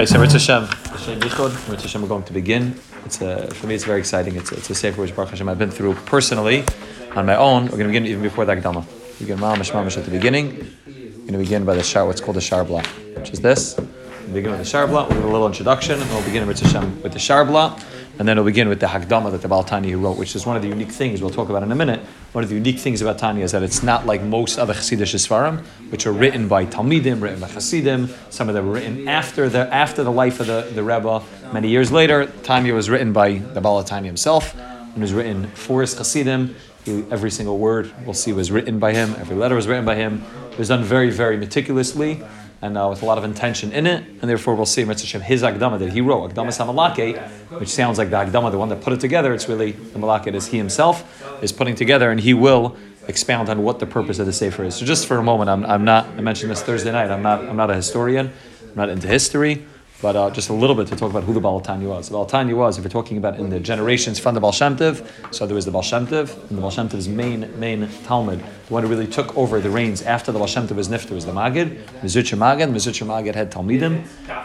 Okay, so Ritz Hashem, Ritz Hashem, we're going to begin. It's a, for me, it's very exciting. It's a, it's a sefer which Baruch Hashem I've been through personally, on my own. We're going to begin even before the Akdama. We begin Mamash Mamash at the beginning. We're going to begin by the shar, what's called the shar block, which is this. We begin with the shar block. We'll do a little introduction, and we'll begin Ritz Hashem with the shar block, and then we'll begin with the Hakdama that the Baal Tanya wrote, which is one of the unique things we'll talk about in a minute. One of the unique things about Tanya is that it's not like most other Chassidish Svarim, which are written by Talmidim, written by Chassidim. Some of them were written after the after the life of the, the Rebbe. Many years later, Tanya was written by the Baal Tanya himself, and it was written for his Chassidim. He- Every single word we'll see was written by him. Every letter was written by him. It was done very, very meticulously and uh, with a lot of intention in it, and therefore we'll see Mitzvah his Agdama that he wrote, Agdama Samalake, which sounds like the Agdama, the one that put it together. It's really the Malake is he himself is putting together, and he will expound on what the purpose of the Sefer is. So just for a moment, I'm, I'm not. I mentioned this Thursday night. I'm not. I'm not a historian. I'm not into history. But uh, just a little bit to talk about who the Baal Tanya was. The Baal Tanya was, if you're talking about in the generations from the Baal Shem Tov, so there was the Baal Shem Tov, and the Baal Shem Tov's main, main Talmud, the one who really took over the reins after the Baal Shem Tov was Nifter, was the Magid, Mizutcha Magid. Mizutcha Magid had Talmidim.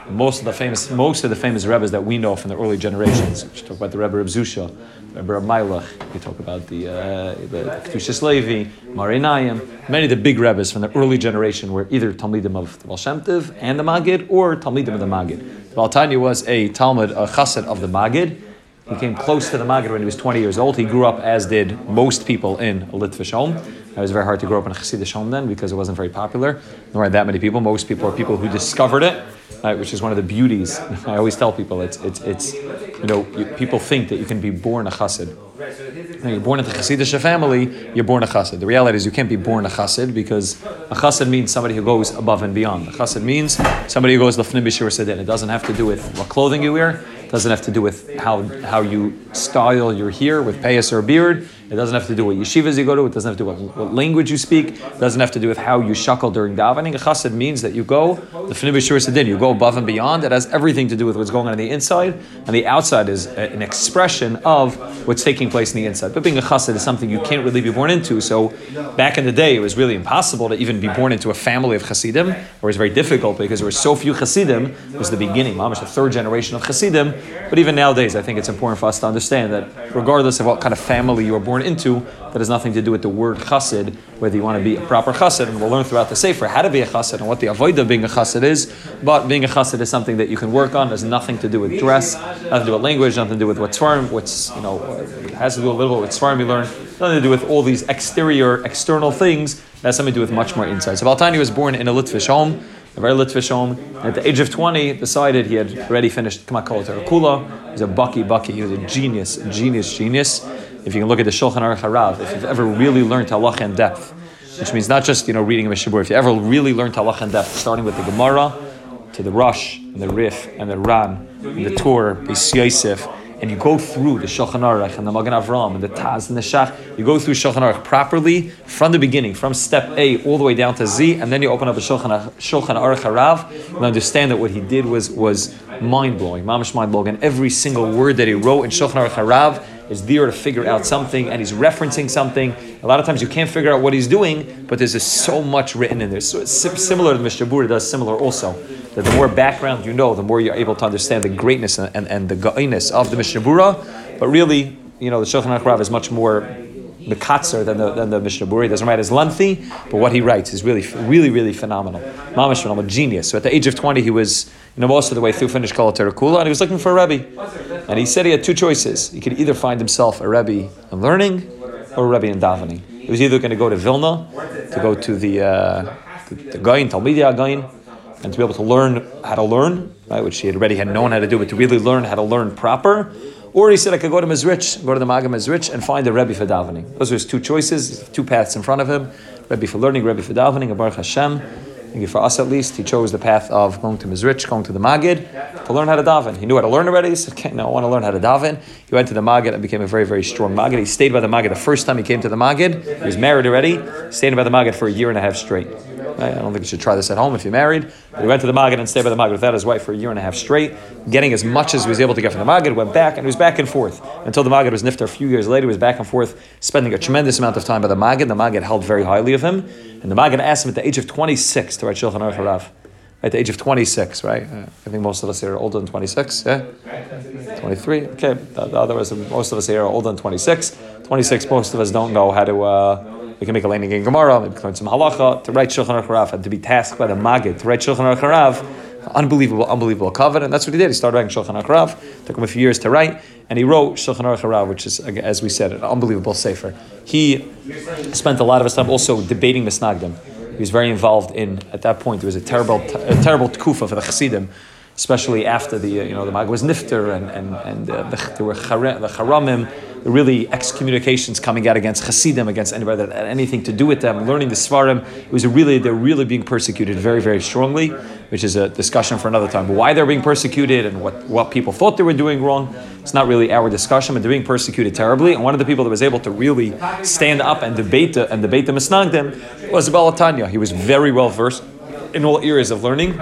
Most of the famous, most of the famous Rebbes that we know from the early generations, which talk about the Rebbe of Zusha, Of Mailach, we talk about the, uh, the Kedushas Levi, Marinayim, many of the big Rebbes from the early generation were either Talmidim of the Baal Shem Tov and the Magid, or Talmidim of the Magid. Baal was a Talmud, a chassid of the Magid. He came close to the Magid when he was 20 years old. He grew up, as did most people, in Litvish home. It was very hard to grow up in a Chassidish home then because it wasn't very popular. There weren't that many people. Most people are people who discovered it, right, which is one of the beauties. I always tell people it's, it's, it's you know, you, people think that you can be born a chassid. When you're born into a Chassidish family, you're born a chassid. The reality is you can't be born a chassid because a chassid means somebody who goes above and beyond. A chassid means somebody who goes lefnim b'shir sedin. It doesn't have to do with what clothing you wear. It doesn't have to do with how, how you style your hair with payas or beard. It doesn't have to do with yeshivas you go to. It doesn't have to do with what language you speak. It doesn't have to do with how you shackle during davening. A chassid means that you go b'shir sedin. You go above and beyond. It has everything to do with what's going on in the inside, and the outside is an expression of what's taking place in the inside. But being a chassid is something you can't really be born into. So back in the day, it was really impossible to even be born into a family of chassidim, or it was very difficult because there were so few chassidim. It was the beginning, mamish, the third generation of chassidim. But even nowadays, I think it's important for us to understand that regardless of what kind of family you were born into, that has nothing to do with the word chassid, whether you want to be a proper chassid, and we'll learn throughout the Sefer how to be a chassid and what the avoid of being a chassid is. But being a chassid is something that you can work on. It has nothing to do with dress, nothing to do with language, nothing to do with what svarim, what's you know, it has to do a little bit with svarim you learn, nothing to do with all these exterior, external things. It has something to do with much more inside. So Baltani was born in a Litvish home, a very Litvish home. At the age of 20, decided he had already finished Kamakol Terakula. He was a bucky bucky. He was a genius, genius, genius. If you can look at the Shulchan Aruch Harav, if you've ever really learned halacha in depth, which means not just you know reading a Mishabur, if you ever really learned halacha in depth, starting with the Gemara to the Rosh and the Rif and the Ran and the Torah, Beis Yosef, and you go through the Shulchan Aruch and the Magen Avram and the Taz and the Shach, you go through Shulchan Aruch properly from the beginning, from step A all the way down to Z, and then you open up a Shulchan, Shulchan Aruch Harav and understand that what he did was was mind blowing, mamish mind blowing, and every single word that he wrote in Shulchan Aruch Harav is there to figure out something, and he's referencing something. A lot of times you can't figure out what he's doing, but there's just so much written in there. So it's similar to Mishnah Berurah does similar also. That the more background you know, the more you're able to understand the greatness and, and, and the goodness of the Mishnah Berurah. But really, you know, the Shulchan Aruch is much more Mekatzer than the, than the Mishnah Berurah. He doesn't write as lengthy, but what he writes is really, really, really phenomenal. Mamish phenomenal, genius. So at the age of 20, he was, you know, most of the way through finished Kol Terakula, and he was looking for a Rebbe. And he said he had two choices. He could either find himself a Rebbe in learning or a Rebbe in davening. He was either going to go to Vilna, to go to the, uh, the, the Gaon, Talmidia and to be able to learn how to learn, right, which he had already had known how to do, but to really learn how to learn proper. Or he said, I could go to Mizrich, go to the Magam Mizrich, and find a Rebbe for davening. Those were his two choices, two paths in front of him Rebbe for learning, Rebbe for davening, and Baruch Hashem. For us at least, he chose the path of going to Mizrich, going to the Magid, to learn how to daven. He knew how to learn already, he said, no, I want to learn how to daven. He went to the Magid and became a very, very strong Magid. He stayed by the Magid the first time he came to the Magid. He was married already, stayed by the Magid for a year and a half straight. I don't think you should try this at home if you're married. But he went to the Magid and stayed by the Magid without his wife for a year and a half straight, getting as much as he was able to get from the Magid, went back, and he was back and forth. Until the Magid was nifter a few years later, he was back and forth, spending a tremendous amount of time by the Magid. The Magid held very highly of him. And the Magid asked him at the age of 26 to write Shulchan Aruch Harav. at the age of 26, right? Uh, I think most of us here are older than 26, yeah? 23, okay. The, the other is, most of us here are older than 26. 26, most of us don't know how to, uh, we can make a landing in Gemara, maybe learn some halacha, to write Shulchan Aruch and to be tasked by the Maggid to write Shulchan Aruch unbelievable, unbelievable covenant. And that's what he did. He started writing Shulchan Aruch took him a few years to write, and he wrote Shulchan Aruch which is, as we said, an unbelievable sefer. He spent a lot of his time also debating Misnagdim. He was very involved in, at that point, there was a terrible, a terrible tkufa for the Chassidim, especially after the, you know, the Mag was Nifter and, and, and uh, the, there were the Charamim, really excommunications coming out against Hasidim, against anybody that had anything to do with them, learning the Svarim. It was really, they're really being persecuted very, very strongly, which is a discussion for another time. Why they're being persecuted and what, what people thought they were doing wrong, it's not really our discussion, but they're being persecuted terribly. And one of the people that was able to really stand up and debate the, and debate the Misnagdim was Balatanya. He was very well versed in all areas of learning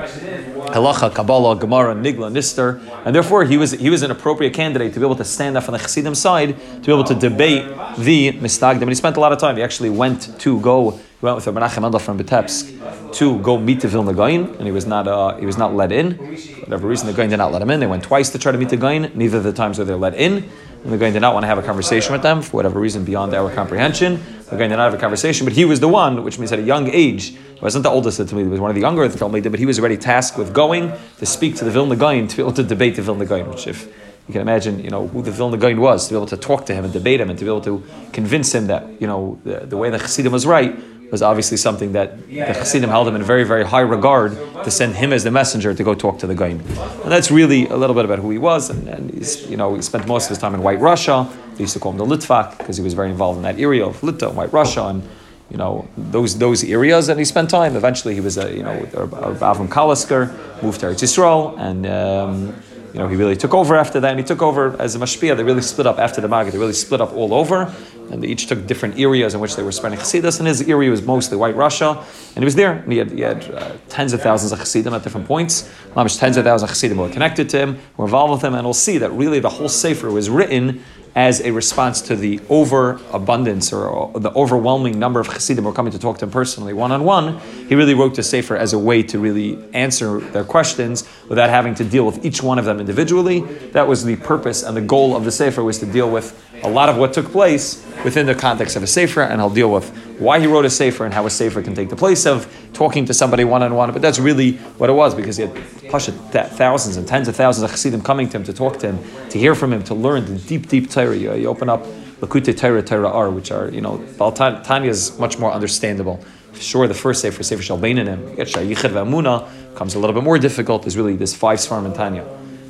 halacha, Kabbalah, Gemara, Nigla, Nister, and therefore he was he was an appropriate candidate to be able to stand up on the Chassidim side to be able to debate the Misnagdim. And he spent a lot of time. He actually went to go. He went with Menachem Mendel from Vitebsk to go meet the Vilna Gaon, and he was not uh, he was not let in. For whatever reason, the Gaon did not let him in. They went twice to try to meet the Gaon. Neither of the times were they let in. The Gaon did not want to have a conversation with them for whatever reason beyond our comprehension. The Gaon did not have a conversation, but he was the one, which means at a young age, wasn't the oldest of the Talmud, he was one of the younger of the Talmud, but he was already tasked with going to speak to the Vilna Gaon to be able to debate the Vilna Gaon, which if you can imagine, you know, who the Vilna Gaon was, to be able to talk to him and debate him and to be able to convince him that, you know, the, the way the Chassidim was right was obviously something that the Chassidim held him in very, very high regard to send him as the messenger to go talk to the Gaon. And that's really a little bit about who he was. And, and you know, he spent most of his time in White Russia. They used to call him the Litvak because he was very involved in that area of Lita, White Russia, and you know those those areas. And he spent time. Eventually, he was a you know Avram Kalisker moved to Eretz Yisrael, and um, you know he really took over after that. And he took over as a mashpia. They really split up after the Maggid. They really split up all over, and they each took different areas in which they were spreading Chassidus. And his area was mostly White Russia, and he was there. And he had, he had uh, tens of thousands of Chassidim at different points. Mamish tens of thousands of Chassidim were connected to him, were involved with him, and we'll see that really the whole sefer was written as a response to the overabundance or the overwhelming number of Chassidim who were coming to talk to him personally, one on one, he really wrote the Sefer as a way to really answer their questions without having to deal with each one of them individually. That was the purpose and the goal of the Sefer was to deal with a lot of what took place within the context of a Sefer, and I'll deal with why he wrote a Sefer and how a Sefer can take the place of talking to somebody one on one. But that's really what it was because he had thousands and tens of thousands of Chassidim coming to him to talk to him, to hear from him, to learn the deep, deep Torah. You, you open up Lakute Torah, Torah R, which are, you know, Tanya is much more understandable. Sure, the first Sefer, Sefer Shalbeinanim, Yichud V'Amuna, comes a little bit more difficult. There's really this five Svarim in Tanya.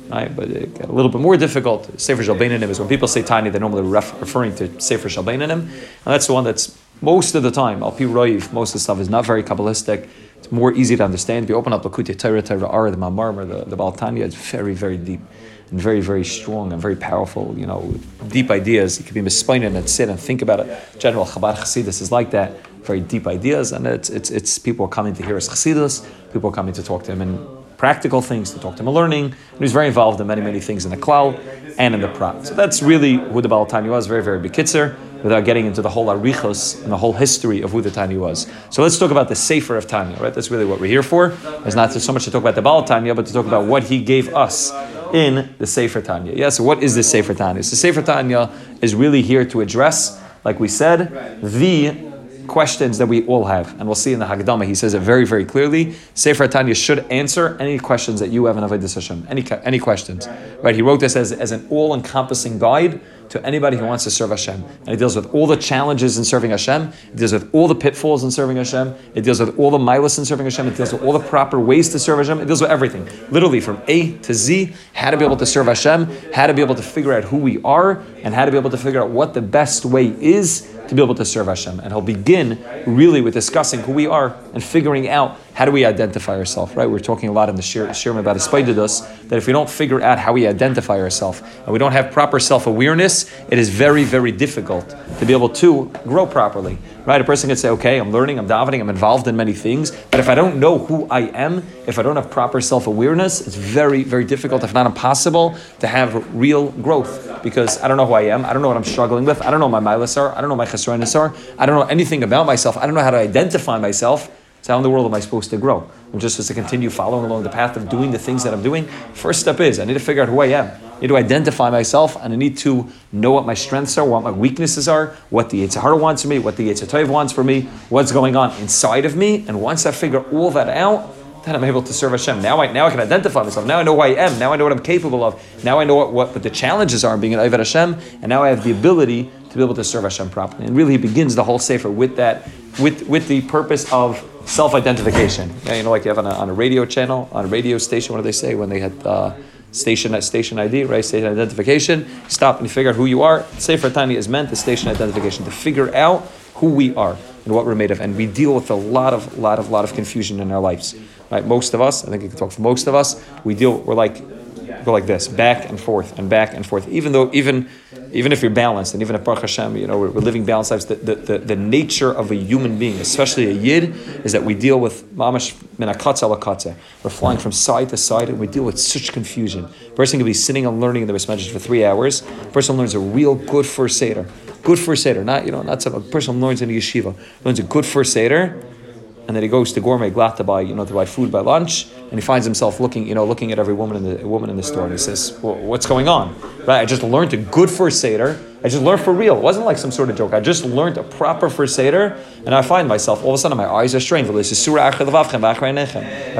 Right, but got a little bit more difficult. Sefer Shalbeinanim is when people say Tanya, they're normally ref- referring to Sefer Shalbeinanim, and that's the one that's most of the time, Al Pi most of the stuff is not very Kabbalistic. It's more easy to understand. If you open up Lakutei Torah, Torah Ara, the Mamar, the, the Baal Tanya, it's very, very deep and very, very strong and very powerful. You know, deep ideas. You can be misplaining and sit and think about it. General Chabad Chassidus is like that. Very deep ideas, and it's it's it's people are coming to hear his Chassidus. People are coming to talk to him and practical things, to talk to him learning. And he's very involved in many, many things in the cloud and in the prat. So that's really who the Baal Tanya was. Very, very bekitzer without getting into the whole arichos and the whole history of who the Tanya was. So let's talk about the Sefer of Tanya, right? That's really what we're here for. It's not so much to talk about the Baal Tanya, but to talk about what he gave us in the Sefer Tanya. Yeah, so what is the Sefer Tanya? So Sefer Tanya is really here to address, like we said, the questions that we all have. And we'll see in the Hagdama, he says it very, very clearly. Sefer Tanya should answer any questions that you have in Avodah Hashem. Any, any questions. Right? He wrote this as, as an all-encompassing guide to anybody who wants to serve Hashem. And it deals with all the challenges in serving Hashem. It deals with all the pitfalls in serving Hashem. It deals with all the milas in serving Hashem. It deals with all the proper ways to serve Hashem. It deals with everything. Literally from A to Z, how to be able to serve Hashem, how to be able to figure out who we are, and how to be able to figure out what the best way is to be able to serve Hashem. And he'll begin really with discussing who we are and figuring out how do we identify ourselves, right? We're talking a lot in the Shirm about Espaididus that if we don't figure out how we identify ourselves and we don't have proper self awareness, it is very, very difficult to be able to grow properly. Right? A person can say, okay, I'm learning, I'm davening, I'm involved in many things, but if I don't know who I am, if I don't have proper self awareness, it's very, very difficult, if not impossible, to have real growth because I don't know who I am, I don't know what I'm struggling with, I don't know my milas are, I don't know my chesronis are, I don't know anything about myself, I don't know how to identify myself So how in the world am I supposed to grow? I'm just supposed to continue following along the path of doing the things that I'm doing. First step is I need to figure out who I am. I need to identify myself, and I need to know what my strengths are, what my weaknesses are, what the Yetzer Hara wants from me, what the Tov wants from me, what's going on inside of me. And once I figure all that out, then I'm able to serve Hashem. Now I now I can identify myself. Now I know who I am. Now I know what I'm capable of. Now I know what, what, what the challenges are in being an Ayvad Hashem, and now I have the ability to be able to serve Hashem properly. And really, he begins the whole sefer with that, with with the purpose of self-identification. Yeah, you know, like you have on a, on a radio channel, on a radio station. What do they say when they had? Uh, station station ID, right? Station identification. Stop and you figure out who you are. Sefer Tanya is meant the station identification to figure out who we are and what we're made of. And we deal with a lot of lot of lot of confusion in our lives. Right? Most of us, I think I can talk for most of us, we deal. We're like go like this, back and forth and back and forth. Even though, even even if you're balanced, and even if Baruch Hashem, you know, we're, we're living balanced lives, the, the, the, the, nature of a human being, especially a yid, is that we deal with mamash minakatza lakatza. We're flying from side to side, and we deal with such confusion. Person can be sitting and learning in the Bismedrish for three hours. Person learns a real good first seder, good first seder, not you know, not some person learns in a yeshiva, learns a good first seder and then he goes to gourmet glatt to buy, you know, to buy food by lunch, and he finds himself looking, you know, looking at every woman in the woman in the store, and he says, well, "What's going on?" Right? I just learned a good first seder. I just learned for real. It wasn't like some sort of joke. I just learned a proper first seder, and I find myself all of a sudden my eyes are strained. I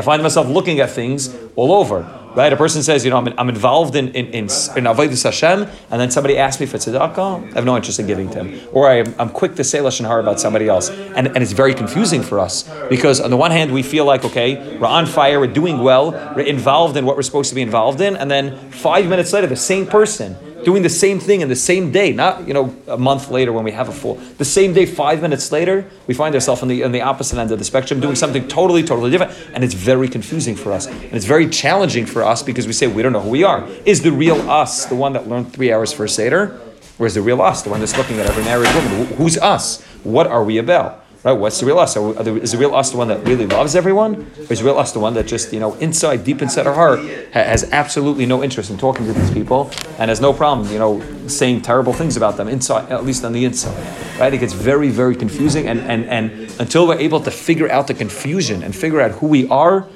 find myself looking at things all over. Right? A person says, you know, I'm, I'm involved in in in, in Avodah Hashem, and then somebody asks me for tzedakah. I have no interest in giving to him, or I, I'm quick to say lashon hara about somebody else, and and it's very confusing for us because on the one hand we feel like okay, we're on fire, we're doing well, we're involved in what we're supposed to be involved in, and then five minutes later, the same person doing the same thing in the same day, not you know a month later when we have a full. The same day, five minutes later, we find ourselves on the on the opposite end of the spectrum, doing something totally, totally different, and it's very confusing for us, and it's very challenging for us because we say we don't know who we are. Is the real us the one that learned three hours for a seder, or is the real us the one that's looking at every married woman? Who's us? What are we about? Right? What's uh, the real us? Is the real us the one that really loves everyone? Or is the real us the one that just, you know, inside, deep inside our heart, has absolutely no interest in talking to these people and has no problem, you know, saying terrible things about them inside, at least on the inside? Right? It gets very, very confusing. And, and, and until we're able to figure out the confusion and figure out who we are,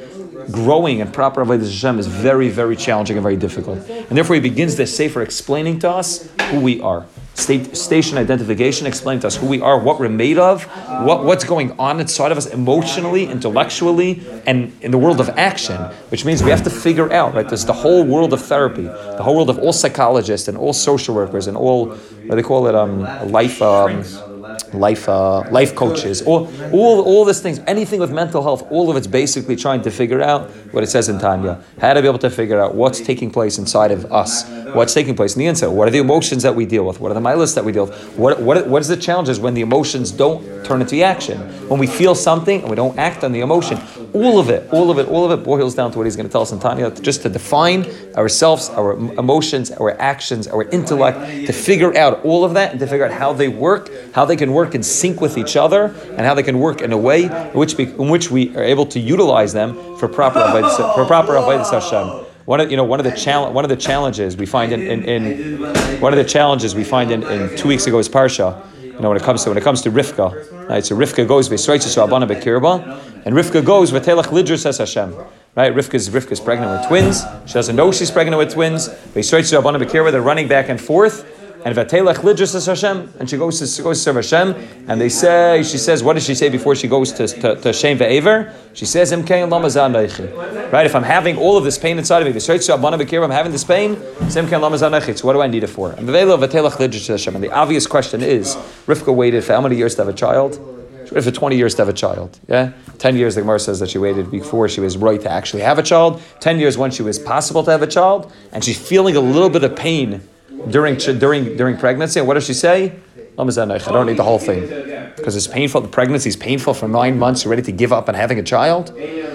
growing and proper avodah Hashem is very, very challenging and very difficult. And therefore, he begins this sefer explaining to us who we are. State, station identification, explain to us who we are, what we're made of, what, what's going on inside of us emotionally, intellectually, and in the world of action, which means we have to figure out, right? There's the whole world of therapy, the whole world of all psychologists and all social workers and all, what they call it, um, life. Um, life uh, life coaches, all, all, all these things, anything with mental health, all of it's basically trying to figure out what it says in Tanya. How to be able to figure out what's taking place inside of us, what's taking place in the inside. What are the emotions that we deal with? What are the milas that we deal with? What, what, what is the challenges when the emotions don't turn into action? When we feel something and we don't act on the emotion. All of it, all of it, all of it boils down to what he's going to tell us in Tanya, just to define ourselves, our emotions, our actions, our intellect, to figure out all of that and to figure out how they work, how they can work in sync with each other, and how they can work in a way in which we, in which we are able to utilize them for proper avodah, for proper avodah Hashem. One of you know one of the challenge one of the challenges we find in, in, in, one of the challenges we find in, in two weeks ago's parsha. You know when it comes to when it comes to Rivka, right? So Rivka goes v'sreitzes abana bekirba, and Rivka goes v'telach lidrus es Hashem. Right, Rivka's Rivka's pregnant with twins. She doesn't know she's pregnant with twins. V'sreitzes abana bekirba. They're running back and forth and Vatelech Lidris is Hashem, and she goes to she goes to serve Hashem, and they say she says, what does she say before she goes to to, to Shem Ve'aver? She says, Right, if I'm having all of this pain inside of me, I'm having this pain, so what do I need it for? And the obvious question is, Rivka waited for how many years to have a child? She waited for 20 years to have a child. Yeah? 10 years, the Gemara says that she waited before she was right to actually have a child. 10 years when she was possible to have a child. And she's feeling a little bit of pain during during during pregnancy. And what does she say? I don't need the whole thing because it's painful. The pregnancy is painful for nine months. You're ready to give up on having a child.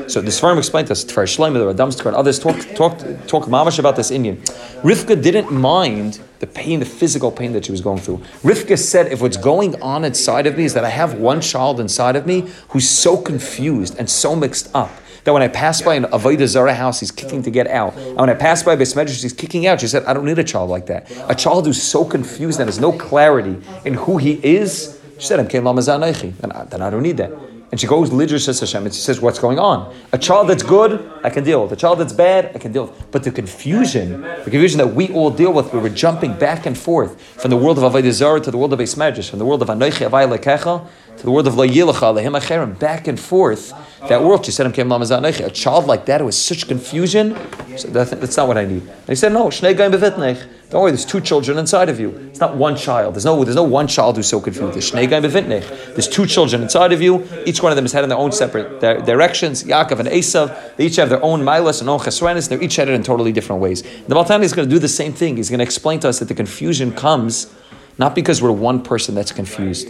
So the Sfarim explained to us, for Shlomo, the Radamstkar, and others talk talk talk mamash about this Indian. Rivka didn't mind the pain, the physical pain that she was going through. Rivka said, if what's going on inside of me is that I have one child inside of me who's so confused and so mixed up that when I pass by an Avodah Zarah house, he's kicking to get out. And when I pass by Beis Medrash, he's kicking out. She said, I don't need a child like that. A child who's so confused and has no clarity in who he is. She said, I'm Then I don't need that. and she goes lidr says Hashem, and she says, "What's going on? A child that's good, I can deal with. A child that's bad, I can deal with. But the confusion, the confusion that we all deal with, we were jumping back and forth from the world of Avodah Zarah to the world of Beis Medrash, from the world of Anoichi Avai Lekecha to the world of La Yilacha Lehim Acherim, back and forth. That world, she said, "Him came Lamazan A child like that, it was such confusion. So that, that's not what I need." And he said, "No, Shnei Gaim Bevitnech." Don't worry, there's two children inside of you. It's not one child. There's no, there's no one child who's so confused. There's two children inside of you. Each one of them is headed in their own separate di- directions. Yaakov and Esav, they each have their own milas and own chesrenis. They're each headed in totally different ways. The Baltani is going to do the same thing. He's going to explain to us that the confusion comes not because we're one person that's confused,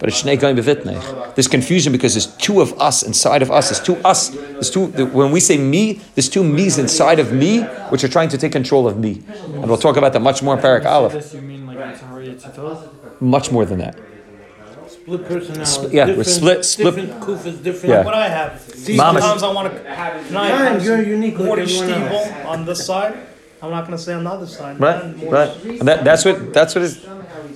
but it's Shnei Gaim Bevitnech. There's confusion because there's two of us inside of us. There's two us. There's two. When we say me, there's two me's inside of me, which are trying to take control of me. And we'll talk about that much more in Parak Aleph. This you mean like Yitzhar Yitzhak? Much more than that. Split personality. Split- yeah, we're split- split- Different kufas, different. Yeah. What I have. See, Mama's- sometimes I want to. Can I Fine, have you're unique like Morty. Stiebel on this side? I'm not going to say on the other side. Right, right. And that, that's what that's what is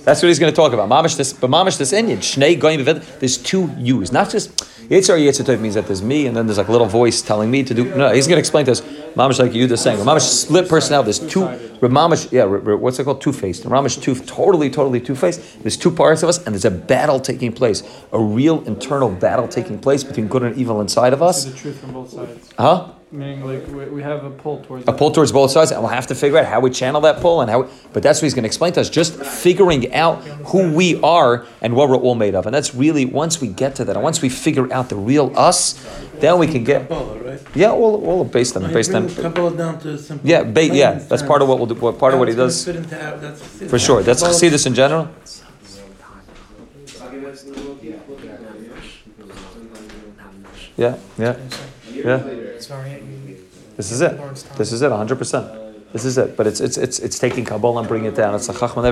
that's what he's going to talk about. Mamish this, but mamish this Indian Shnei Goyim. There's two yous, not just Yitzhar means that there's me, and then there's like a little voice telling me to do. No, he's going to explain to us. Mamish like you just saying. Mamish split personality. There's two. Mamish, yeah. What's it called? Two faced. Mamish two, totally, totally two faced. There's two parts of us, and there's a battle taking place. A real internal battle taking place between good and evil inside of us. the truth from both sides. Huh? Meaning, like we, we have a pull towards a pull towards both sides, and we'll have to figure out how we channel that pull and how. We, but that's what he's going to explain to us. Just figuring out who we are and what we're all made of, and that's really once we get to that, and once we figure out the real us, then we can get. Yeah, all, all based on based on. brings Kabbalah down to a simple. Yeah, ba- yeah, that's part of what we'll do. What part of what he does fit into how- that's Chassidus. for sure. That's Kabbalah- Chassidus in general. Yeah, yeah, yeah. This is it. This is it. 100. percent This is it. But it's it's it's it's taking Kabbalah and bringing it down. It's a chachma.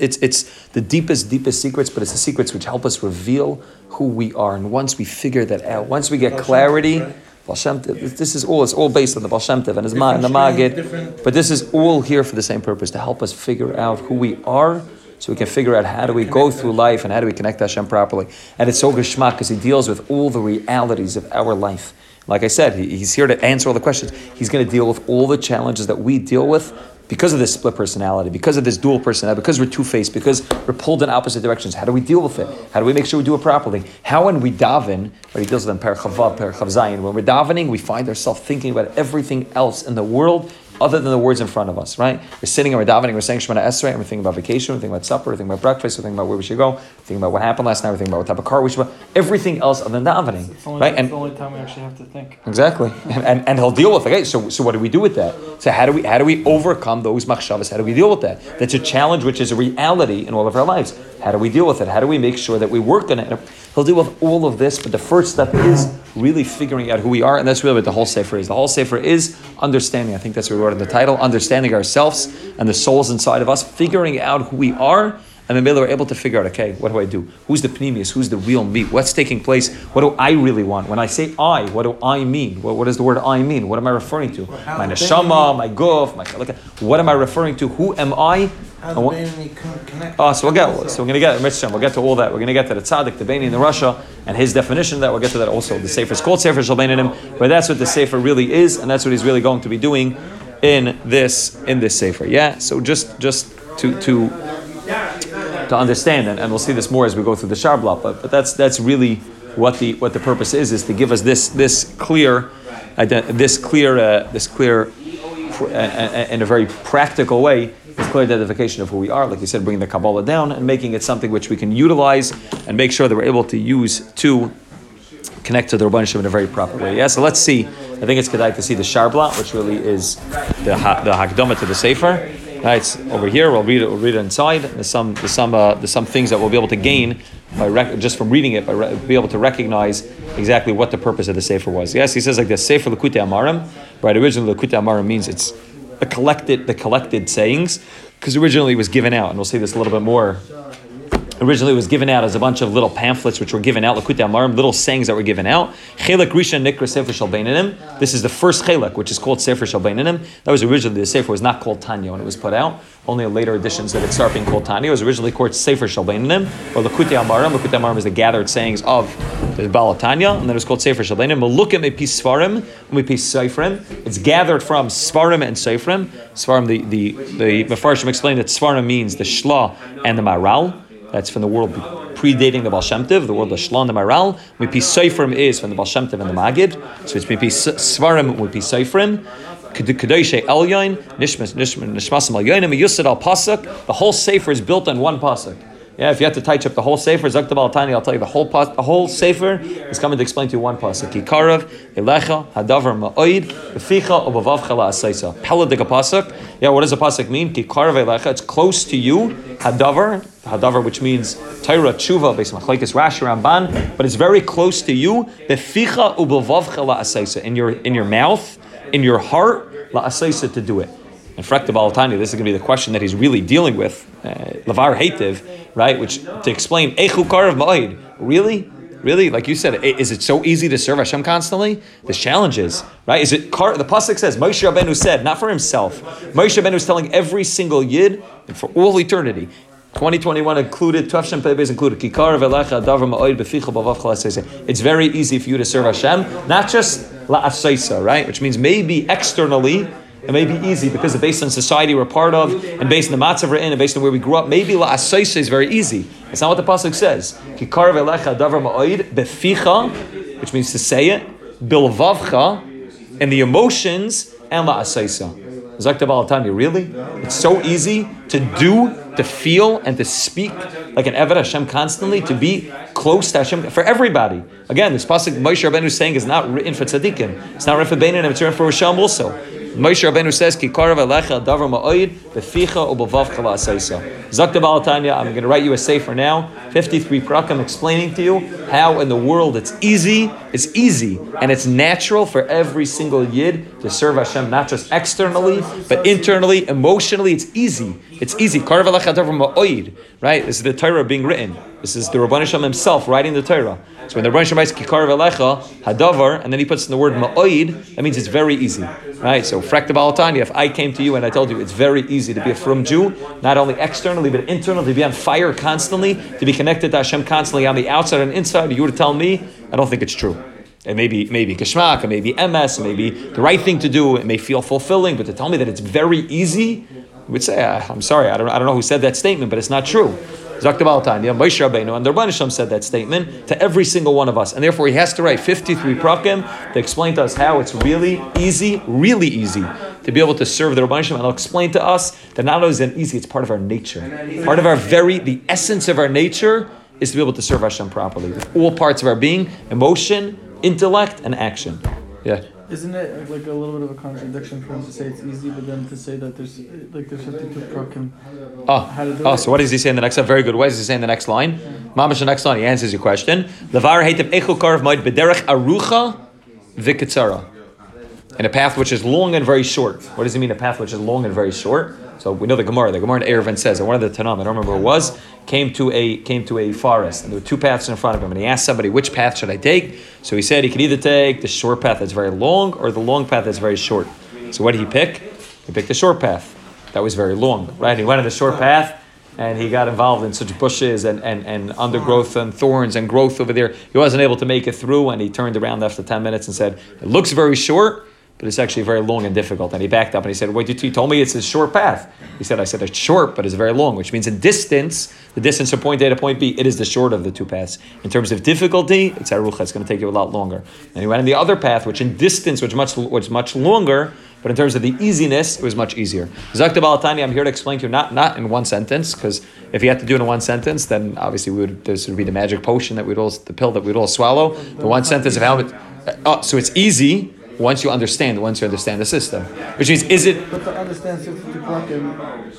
It's it's the deepest deepest secrets, but it's the secrets which help us reveal who we are. And once we figure that out, once we get clarity. Tov, right? Baal Shem Tov, this- is all. It's all based on the Baal and his ma and the Magid. But this is all here for the same purpose to help us figure out who we are, so we can figure out how do we go through life and how do we connect to Hashem properly. And it's so geschmack because he deals with all the realities of our life. Like I said, he, he's here to answer all the questions. He's going to deal with all the challenges that we deal with because of this split personality, because of this dual personality, because we're two faced, because we're pulled in opposite directions. How do we deal with it? How do we make sure we do it properly? How, when we daven, what he deals with in Perchavav, Perchav Zayin, when we're davening, we find ourselves thinking about everything else in the world other than the words in front of us, right? We're sitting and we're davening, we're saying Shemana Esrei, and we're thinking about vacation, we're thinking about supper, we're thinking about breakfast, we're thinking about where we should go, we're thinking about what happened last night, we're thinking about what type of car we should buy, everything else other than davening, It's the only, right? it's And the only time we actually have to think. Exactly, and, and, and he'll deal with it. Okay, so so what do we do with that? So how do we how do we overcome those machshavas? How do we deal with that? That's a challenge, which is a reality in all of our lives. How do we deal with it? How do we make sure that we work on it? He'll deal with all of this, but the first step is really figuring out who we are, and that's really what the whole sefer is. The whole sefer is understanding. I think that's what we wrote in the title: understanding ourselves and the souls inside of us, figuring out who we are. And then we're able to figure out, okay, what do I do? Who's the pneumius? Who's the real me? What's taking place? What do I really want? When I say I, what do I mean? What, what does the word I mean? What am I referring to? My neshama, my guf, my chalaka. What am I referring to? Who am I? How the what- connect. Oh, so we'll get. So we're going to get. We'll get to all that. We're going to get to the tzaddik, the and the Russia, and his definition. That we'll get to that also. The sefer is called Sefer Shalbeinim, but that's what the sefer really is, and that's what he's really going to be doing in this in this sefer. Yeah. So just just to to to understand, and, and we'll see this more as we go through the Sharblat, but, but that's that's really what the what the purpose is is to give us this this clear this clear uh, this clear pr- uh, uh, in a very practical way clear identification of who we are like you said bringing the Kabbalah down and making it something which we can utilize and make sure that we're able to use to connect to the Rabban in a very proper way. Yeah, so let's see. I think it's good to see the Sharbla, which really is the ha- the Hakdama to the Sefer. Right, it's over here. We'll read it. We'll read it inside. There's some there's some uh, there's some things that we'll be able to gain by rec- just from reading it, by re- be able to recognize exactly what the purpose of the Sefer was. Yes, he says like this Sefer Lakute Amarim. Right, originally Lakute Amarim means it's collected the collected sayings because originally it was given out, and we'll see this a little bit more Originally, it was given out as a bunch of little pamphlets which were given out, Amarim, little sayings that were given out. Chelak Sefer This is the first Chelak, which is called Sefer Shal Beinanim. That was originally the Sefer was not called Tanya when it was put out. Only later editions that it start being called Tanya. It was originally called Sefer Shal Beinanim or Lakutei Amarim. Lakutei Amarim is the gathered sayings of the Baal Tanya, and then it was called Sefer Shal Beinanim. Malukim Epi Svarim, Epi Seifrim. It's gathered from Svarim and Seifrim. Svarim, the the the Mefarshim explained that Svarim means the Shla and the Maral. That's from the world predating the Baal the world of Shla and Maral. Mipi Seifrim is from the Baal and the Magid. So it's Mipi Svarim, Mipi Seifrim. Kedoshe Elyon, Nishmas Nishmasim Elyonim, Yusad Al Pasuk. The whole Sefer is built on one Pasuk. Yeah, if you have to touch up the whole Sefer, Zaktab al Tani, I'll tell you the whole pas- the whole Sefer is coming to explain to you one pasuk. Kikarav, Elecha, Hadavar Ma'oid, Beficha, Obavavcha La'asaisa. Peladik a pasuk. Yeah, what does a pasuk mean? Kikarav Elecha, it's close to you. Hadavar, Hadavar, which means Torah Tshuva, based on Machlekes Rashi Ramban, but it's very close to you. Beficha, Obavavcha La'asaisa. In your in your mouth, in your heart, La'asaisa to do it. And Frekta Balatani, this is going to be the question that he's really dealing with, uh, Lavar Hativ, right? Which to explain Echu Karav Ma'id. Really? Really? Like you said, is it so easy to serve Hashem constantly? The challenge is, right? Is it Kar- the pasuk says Moshe Rabbeinu said, not for himself. Moshe Rabbeinu is telling every single yid and for all eternity. 2021 included, Tavshem Pebez included, Kikar Velecha Davar Ma'oid Beficha Bavav. It's very easy for you to serve Hashem, not just La'asaisa, right? Which means maybe externally, it may be easy because based on society we're part of, and based on the matzav we're in, and based on where we grew up, maybe la'asaisa is very easy. It's not what the pasuk says. Kikar velecha davar ma'oid beficha, which means to say it, bilvavcha, and the emotions and la'asaisa. Zakta Balatanya, really? It's so easy to do, to feel, and to speak like an Eved Hashem constantly, to be close to Hashem for everybody. Again, this pasuk Moshe Rabbeinu is saying is not written for tzaddikim. It's not written for Beinanim, it's written for Risham also. Moshe Rabbeinu says, "Ki karav alecha davar ma'oid beficha ubavavcha la'asaisa." Zakta Balatanya, I'm going to write you a sefer now, 53 prakam, explaining to you how in the world it's easy, it's easy, and it's natural for every single yid to serve Hashem, not just externally, but internally, emotionally. It's easy. It's easy. Karav alecha davar ma'oid, right? This is the Torah being written. This is the Rabban Hashem himself writing the Torah. So when the Rabban Hashem writes Kikar v'lecha hadavar, and then he puts in the word ma'oid, that means it's very easy, right? So frekta balatanya, if I came to you and I told you it's very easy to be a from Jew, not only externally but internally, to be on fire constantly, to be connected to Hashem constantly on the outside and inside, you would tell me, I don't think it's true. It may be maybe kashmak, it may be MS, it may be the right thing to do, it may feel fulfilling, but to tell me that it's very easy, would say, "Ah, I'm sorry, I don't, I don't know who said that statement, but it's not true. Zakta Balatanya, and the said that statement to every single one of us. And therefore, he has to write 53 prakim to explain to us how it's really easy, really easy to be able to serve the Rabban And he'll explain to us that not only is it easy, it's part of our nature. Part of our very, the essence of our nature is to be able to serve Hashem properly. All parts of our being, emotion, intellect, and action. Yeah. Isn't it like a little bit of a contradiction for him to say it's easy, but then to say that there's like there's 52 prakim? Oh, How to do oh, it. so what does he say in the next? Very good. What does he say in the next line? Mamash, the next line. He answers your question. Levar heitem echu karv moed bederech arucha v'kitzara. In a path which is long and very short. What does he mean? A path which is long and very short. So we know the Gemara. The Gemara in Eruvin says, and one of the Tanam, I don't remember who it was, came to a came to a forest, and there were two paths in front of him, and he asked somebody which path should I take. So he said he could either take the short path that's very long or the long path that's very short. So what did he pick? He picked the short path. That was very long, right? He went on the short path and he got involved in such bushes and, and, and undergrowth and thorns and growth over there. He wasn't able to make it through and he turned around after 10 minutes and said, It looks very short, but it's actually very long and difficult. And he backed up and he said, Wait, you told me it's a short path. He said, I said it's short, but it's very long, which means in distance, the distance from point A to point B, it is the short of the two paths. In terms of difficulty, it's arucha, it's going to take you a lot longer. And he went on the other path, which in distance was much, was much longer, but in terms of the easiness, it was much easier. Zakta Balatani, I'm here to explain to you, not, not in one sentence, because if you had to do it in one sentence, then obviously we would, this would be the magic potion that we'd all, the pill that we'd all swallow. The one sentence of how it, oh, so it's easy, once you understand, once you understand the system. Which means, is it But to understand Sifat Prakim is attaining a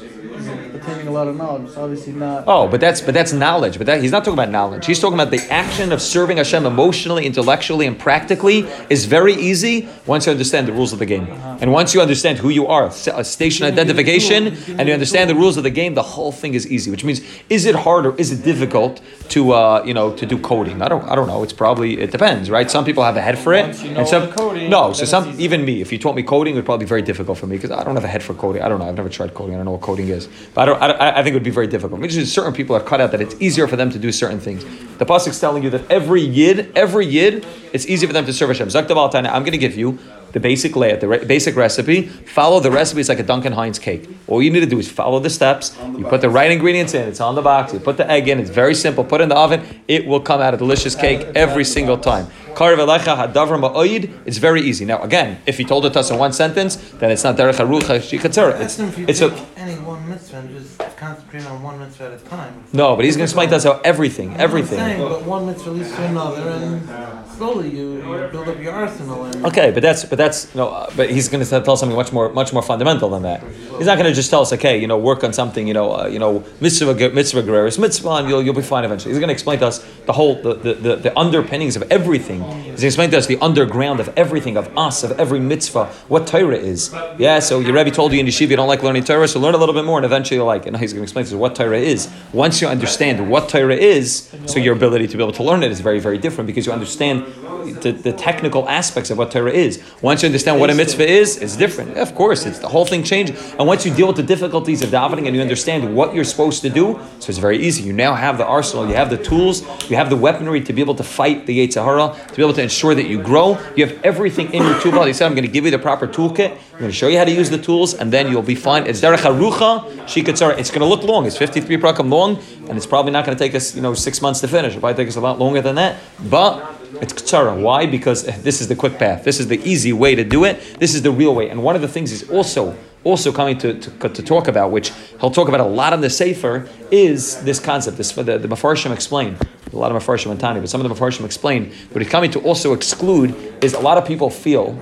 lot of knowledge. It's obviously not. Oh, but that's but that's knowledge. But that, he's not talking about knowledge. He's talking about the action of serving Hashem emotionally, intellectually, and practically is very easy once you understand the rules of the game. And once you understand who you are, a station identification, and you understand the rules of the game, the whole thing is easy. Which means, is it hard or is it difficult to uh, you know to do coding? I don't I don't know. It's probably it depends, right? Some people have a head for it, Once you know and some coding, no. So some even me, if you taught me coding, it would probably be very difficult for me because I don't have a head for coding. I don't know. I've never tried coding. I don't know what coding is. But I, don't, I, I think it would be very difficult. Because certain people are cut out that it's easier for them to do certain things. The pasuk's telling you that every yid, every yid, it's easy for them to serve Hashem. Zaktav I'm going to give you the basic layout, the re- basic recipe. Follow the recipe. It's like a Duncan Hines cake. All you need to do is follow the steps. You put the right ingredients in. It's on the box. You put the egg in. It's very simple. Put it in the oven. It will come out a delicious cake every single time. Karev elecha hadavar ma'oid. It's very easy. Now, again, if he told it to us in one sentence, then it's not derech harucha shikatzera. It's Listen, if you it's a any one mitzvah and just concentrate on one mitzvah at a time. no, but he's going to explain to us how everything, everything. Saying, but one mitzvah leads to another, and slowly you, you build up your arsenal. And Okay, but that's but that's no, uh, but he's going to tell us something much more much more fundamental than that. He's not going to just tell us, okay, you know, work on something, you know, uh, you know, mitzvah mitzvah greris mitzvah, and you'll you'll be fine eventually. He's going to explain to us the whole the, the, the, the underpinnings of everything. He's going to to us the underground of everything of us of every mitzvah, what Torah is. Yeah, so your Rebbe told you in yeshiva you don't like learning Torah, so learn a little bit more, and eventually you'll like. it. And he's going to explain to us what Torah is. Once you understand what Torah is, so your ability to be able to learn it is very very different because you understand the, the technical aspects of what Torah is. Once you understand what a mitzvah is, it's different. Of course, it's the whole thing changes. And once you deal with the difficulties of davening and you understand what you're supposed to do, so it's very easy. You now have the arsenal, you have the tools, you have the weaponry to be able to fight the Yetzirah, to be able to ensure that you grow. You have everything in your toolbox. He said, I'm going to give you the proper toolkit. I'm going to show you how to use the tools, and then you'll be fine. It's derech harucha, shikatzara. It's going to look long. It's 53 prakam long, and it's probably not going to take us, you know, six months to finish. It'll probably take us a lot longer than that. But it's ktsara. Why? Because this is the quick path. This is the easy way to do it. This is the real way. And one of the things is also also coming to, to, to talk about, which he'll talk about a lot in the Sefer, is this concept. This the, the Mefarshim explain. A lot of Mefarshim and Tani, but some of the Mefarshim explain. What he's coming to also exclude is a lot of people feel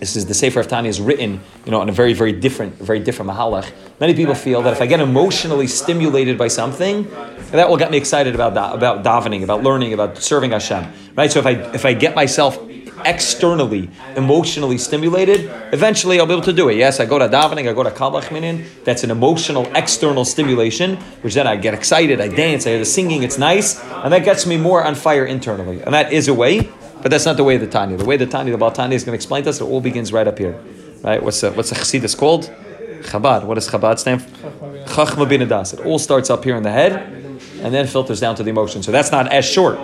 this is the Sefer of Tanya is written, you know, in a very, very different, very different mahalach. Many people feel that if I get emotionally stimulated by something, that will get me excited about da- about davening, about learning, about serving Hashem. Right? So if I if I get myself externally, emotionally stimulated, eventually I'll be able to do it. Yes, I go to davening, I go to Kabbalah Minin. That's an emotional external stimulation, which then I get excited, I dance, I hear the singing, it's nice, and that gets me more on fire internally. And that is a way, but that's not the way of the Tanya. The way the Tanya, the Baal Tanya is going to explain to us, it all begins right up here. Right? What's the, what's the Chassidus called? Chabad. What does Chabad stand for? Chachma bin Adas. It all starts up here in the head and then filters down to the emotion. So that's not as short,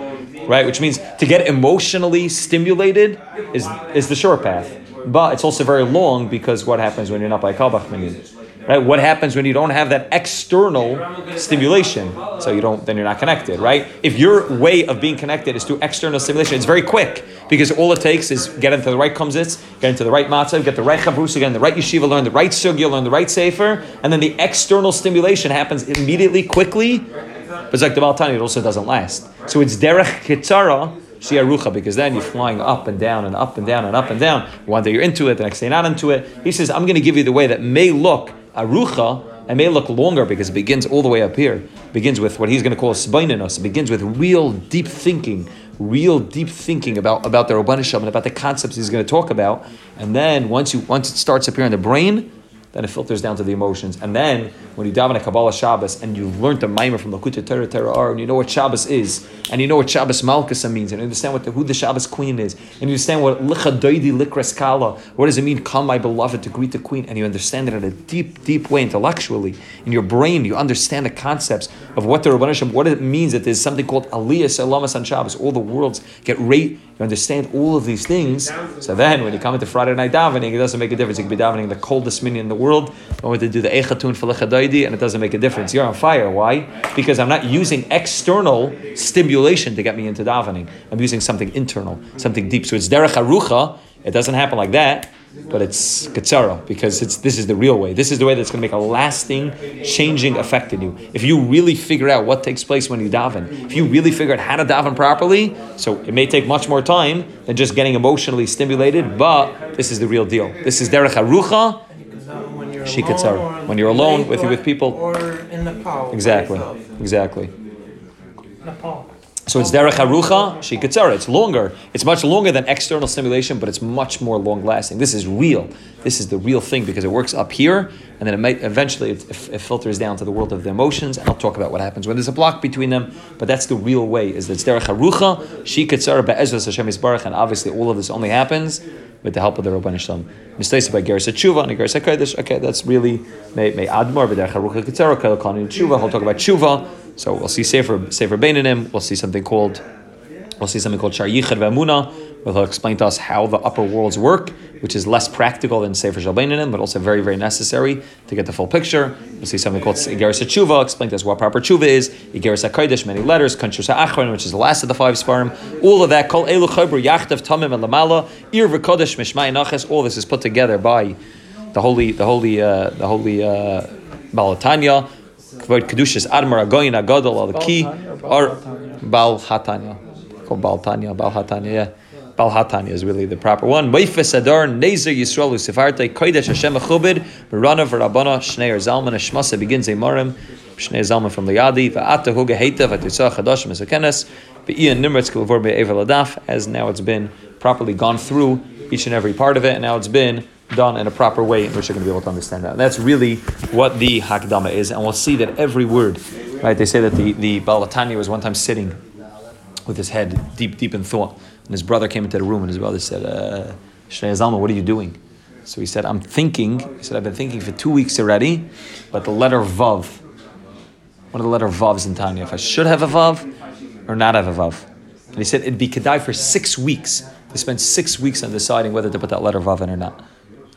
right? Which means to get emotionally stimulated is, is the short path. But it's also very long because what happens when you're not by Kabach Minin? Right? What happens when you don't have that external stimulation? So you don't, then you're not connected, right? If your way of being connected is through external stimulation, it's very quick because all it takes is get into the right kumzitz, get into the right matzah, get the right chavrusa, get in the right yeshiva, learn the right sugya, learn the right sefer, and then the external stimulation happens immediately, quickly. But it's like the Baltani, it also doesn't last. So it's derech kitzara, shiarucha, because then you're flying up and down and up and down and up and down. One day you're into it, the next day not into it. He says, I'm going to give you the way that may look arucha and may look longer because it begins all the way up here. It begins with what he's going to call spaininus. It begins with real deep thinking, real deep thinking about, about the Rabban Shalom and about the concepts he's going to talk about. And then once you once it starts here in the brain, then it filters down to the emotions. And then when you daven a Kabbalah Shabbos and you learn the Maimer from Lakutei Torah Torah Ar, and you know what Shabbos is, and you know what Shabbos Malkusa means, and you understand what the, who the Shabbos Queen is, and you understand what Licha Doidi Likras Kala, what does it mean, come my beloved to greet the Queen, and you understand it in a deep, deep way intellectually. In your brain, you understand the concepts of what the Rabban Hashem, what it means that there's something called Aliyah Salamas on Shabbos. All the worlds get rate. You understand all of these things. So then, when you come into Friday night davening, it doesn't make a difference. You could be davening the coldest minyan in the world, going to do the Echatun for Lechadaidi, and it doesn't make a difference. You're on fire. Why? Because I'm not using external stimulation to get me into davening. I'm using something internal, something deep. So it's derech arucha. It doesn't happen like that. But it's Katsara because it's this is the real way. This is the way that's going to make a lasting, changing effect in you. If you really figure out what takes place when you daven, if you really figure out how to daven properly, so it may take much more time than just getting emotionally stimulated, but this is the real deal. This is derech harucha. When She alone, could serve. or on When you're alone with- or- with people. or in Nepal. Exactly, exactly. Nepal. So it's derech harucha, shikatzara. It's longer. It's much longer than external stimulation, but it's much more long lasting. This is real. This is the real thing because it works up here, and then it might eventually it, it, filters down to the world of the emotions. And I'll talk about what happens when there's a block between them. But that's the real way. Is that it's derech harucha, shikatzara be'ezras Hashem Yisbarach, and obviously all of this only happens with the help of the Rabban Shalom. Mistakes by Geras Tshuva and Geras. Okay, that's really may may Admar b'derech harucha Tshuva. He'll talk about Tshuva. So we'll see Sefer Sefer Beinanim. We'll see something called we'll see something called Shar Yichad V'Amuna, where he'll explain to us how the upper worlds work, which is less practical than Sefer Shal Beinanim, but also very very necessary to get the full picture. We'll see something called Igeris Tshuva, explain to us what proper Tshuva is. Igeris Hakodesh, many letters. Kanshus Ha'achron, which is the last of the five Sfarim. All of that. Kol Elu Chobru Yachtav Tamim and Lamala Ir V'Kodesh Mishmai Naches. All this is put together by the holy the holy uh, the holy uh, Balatanya. Kvod Kedushas Admar Agoyin Agadol Al Ki or Bal Hatanya. Called Bal Tanya. Bal Hatanya. Yeah. Bal Hatanya is really the proper one. Meifes Adar Nezer Yisrael Usifarte Kodesh Hashem Achubid Merana V'Rabana Schneur Zalman Shmasa begins a Marim Schneur Zalman from Liadi V'Ata Huga Heita V'Titzah Chadash Mesakenes V'iyan Nimretz Kavor Be'ever Ladaf as now it's been properly gone through each and every part of it and now it's been done in a proper way in which you're going to be able to understand that. And that's really what the Hakdama is and we'll see that every word, right, they say that the, the Balatanya was one time sitting with his head deep, deep in thought. And his brother came into the room, and his brother said, uh, Shnei what are you doing? So he said, I'm thinking. He said, I've been thinking for two weeks already, but the letter Vav, one of the letter Vavs in Tanya, if I should have a Vav or not have a Vav. And he said, it'd be Kedai for six weeks. They spent six weeks on deciding whether to put that letter Vav in or not.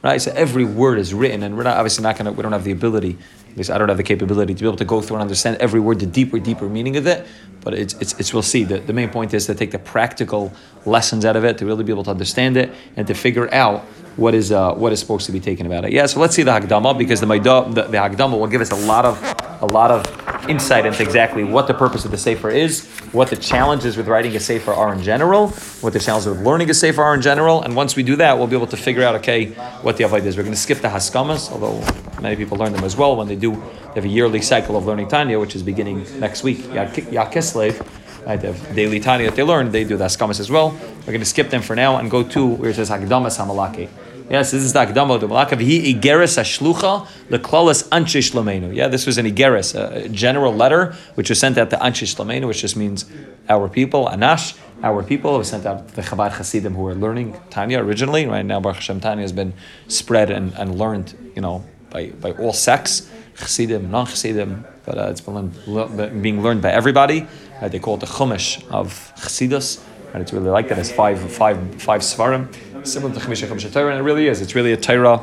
Right? So every word is written, and we're not obviously not gonna we don't have the ability, least I don't have the capability to be able to go through and understand every word, the deeper, deeper meaning of it. But it's it's, it's we'll see. The, the main point is to take the practical lessons out of it, to really be able to understand it and to figure out what is uh, what is supposed to be taken about it. Yeah, so let's see the Hagdama because the Maida, the, the Hagdama will give us a lot of a lot of insight into exactly what the purpose of the Sefer is, what the challenges with writing a Sefer are in general, what the challenges with learning a Sefer are in general, and once we do that, we'll be able to figure out, okay, what the Avodah is. We're going to skip the Haskamas, although many people learn them as well when they do, they have a yearly cycle of learning Tanya, which is beginning next week, Yakislev, right, they have daily Tanya that they learn, they do the Haskamas as well. We're going to skip them for now and go to where it says Hagdamas Hamalake. Yes, this is the Akdama of the Malaka. V'hi igeres hashlucha leklalas anshe shlamenu. Yeah, this was an igeres, a general letter which was sent out to anshe shlamenu, which just means our people. Anash, our people. Was sent out to the Chabad Hasidim who were learning Tanya originally. Right now, Baruch Hashem Tanya has been spread and, and learned, you know, by, by all sects, Chassidim, non-Chassidim, but uh, it's been being learned by everybody. Uh, they call it the Chumash of Chassidus. And it's really like that. It's five, five, five svarim, similar to Chumash Chamisha Torah, and it really is. It's really a Torah,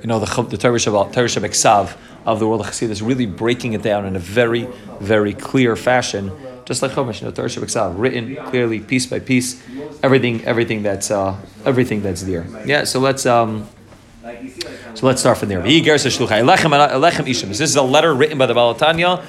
you know, the, the Torah Shabbat, Torah of the world of Chassidus, really breaking it down in a very, very clear fashion, just like Chumash, you know, Torah written clearly, piece by piece, everything, everything that's, uh, everything that's there. Yeah, so let's, um, so let's start from there. This is a letter written by the Balatanya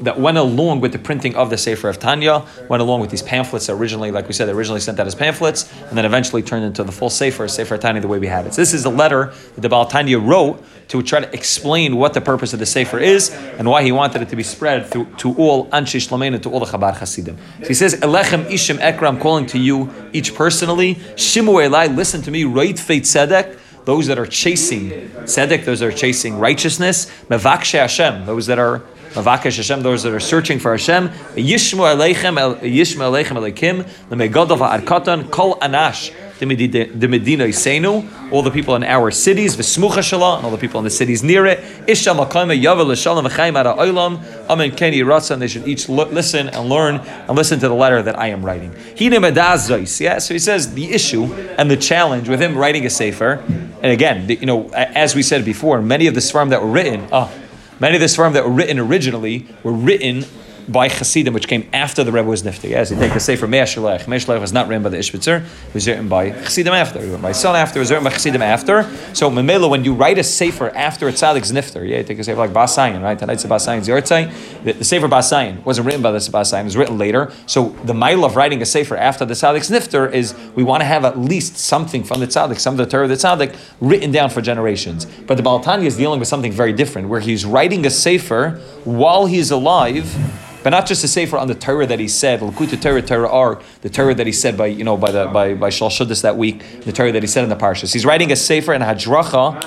that went along with the printing of the Sefer of Tanya, went along with these pamphlets that originally, like we said, they originally sent out as pamphlets, and then eventually turned into the full Sefer, Sefer Tanya, the way we have it. So this is a letter that the Baal Tanya wrote to try to explain what the purpose of the Sefer is and why he wanted it to be spread through, to all Anshe Shlomein, to all the Chabad Hasidim. So he says, Elechem Ishim Ekra, I'm calling to you each personally. Shimu Elai, listen to me, Reit Feit Tzedek, those that are chasing tzedek, those that are chasing righteousness, mevakshe Hashem, those that are mavakesh Hashem, those that are searching for Hashem, yishmu aleichem, yishmu aleichem alekim, lemegadov ha'arkatan, kol anash, the Medina Isenu, all the people in our cities, Vesmucha Shala, and all the people in the cities near it, Isha Makayma Yavel L'Shalom V'chaim Ara Olam, Amen. Keni and they should each lo- listen and learn and listen to the letter that I am writing. Yeah, so he says the issue and the challenge with him writing a Sefer, and again, you know, as we said before, many of the Svarim that were written, oh, many of the Svarim that were written originally were written by Hasidim, which came after the Rebbe was nifty. Yes, you take the Sefer Mei HaShiloach. Mei HaShiloach was not written by the Ishbitzer, it was written by Hasidim after. It was written by son after, it was written by Hasidim after. So, Memela, when you write a Sefer after a Tzaddik's nifter, yeah, you take a Sefer like Basayan, right? Tonight's a Basayan's Yortzai. The, the Sefer Basayan wasn't written by the Basayan, it was written later. So, the mile of writing a Sefer after the Tzaddik's nifter is we want to have at least something from the Tzaddik, some of the Torah of the Tzaddik, written down for generations. But the Balatanya is dealing with something very different, where he's writing a Sefer while he's alive, but not just a sefer on the Torah that he said, Likutei Torah, Torah are the Torah that he said by you know by the by by Shal Shuddis that week, the Torah that he said in the parshas. He's writing a sefer and hadracha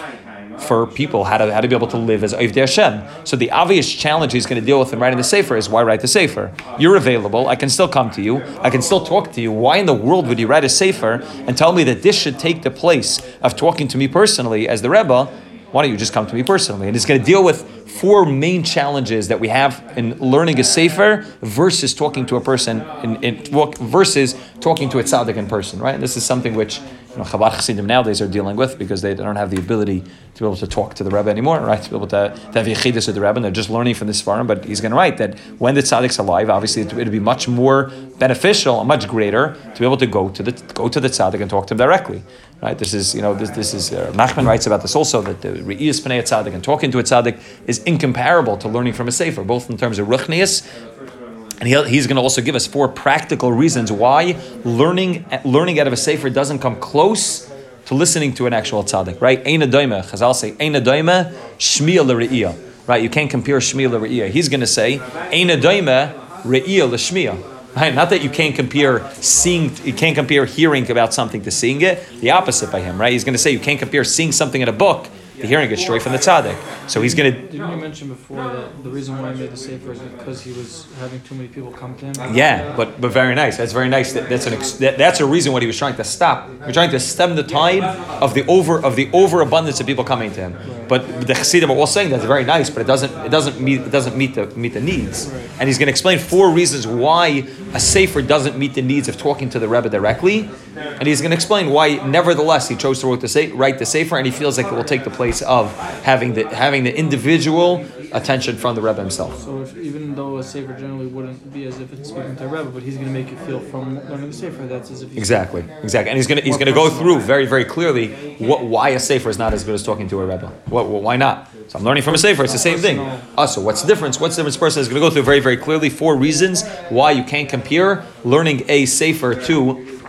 for people how to how to be able to live as Avdei Hashem. So the obvious challenge he's going to deal with in writing the sefer is why write the sefer? You're available. I can still come to you. I can still talk to you. Why in the world would you write a sefer and tell me that this should take the place of talking to me personally as the Rebbe? Why don't you just come to me personally? And he's going to deal with four main challenges that we have in learning a sefer versus talking to a person in, in versus talking to a tzaddik in person, right? And this is something which you know, Chabad Chassidim nowadays are dealing with because they don't have the ability to be able to talk to the Rebbe anymore, right? To be able to, to have yechidus with the Rebbe, and they're just learning from this forum. But he's going to write that when the tzaddik's alive, obviously it would be much more beneficial much greater to be able to go to the go to the tzaddik and talk to him directly. Right? This is, you know, this, this is, uh, Nachman writes about this also, that the Re'iyas Pnei Tzaddik and talking to a Tzaddik is incomparable to learning from a Sefer, both in terms of Ruchnias, and he, he's going to also give us four practical reasons why learning, learning out of a Sefer doesn't come close to listening to an actual tzaddik, right? Ein adoima, Chazal say, ein adoima, shmiya l're'iyah, right? You can't compare shmiya l're'iyah. He's going to say, ein adoima, re'iyah l'shmiya. Right? Not that you can't compare seeing, you can't compare hearing about something to seeing it. The opposite by him, right? He's going to say you can't compare seeing something in a book to hearing it straight from the tzaddik. So he's going to. Didn't you mention before that the reason why he made the sefer is because he was having too many people come to him? Yeah, but but very nice. That's very nice. That, that's an ex, that, that's a reason what he was trying to stop. He's trying to stem the tide of the over of the overabundance of people coming to him. But the Chassidim are all saying that's very nice, but it doesn't it doesn't meet it doesn't meet the meet the needs. And he's going to explain four reasons why a sefer doesn't meet the needs of talking to the Rebbe directly, and he's going to explain why, nevertheless, he chose to write the, se- write the sefer, and he feels like it will take the place of having the having the individual attention from the Rebbe himself. So if, even though a sefer generally wouldn't be as if it's speaking to a rebbe, but he's going to make it feel from learning the sefer that's as if he's Exactly, exactly, and he's going to he's going to go through very very clearly what why a sefer is not as good as talking to a rebbe. What, what why not? So I'm learning from a sefer. It's the same thing. Also, ah, what's the difference? What's the difference? Person is going to go through very very clearly four reasons why you can't compare learning a sefer to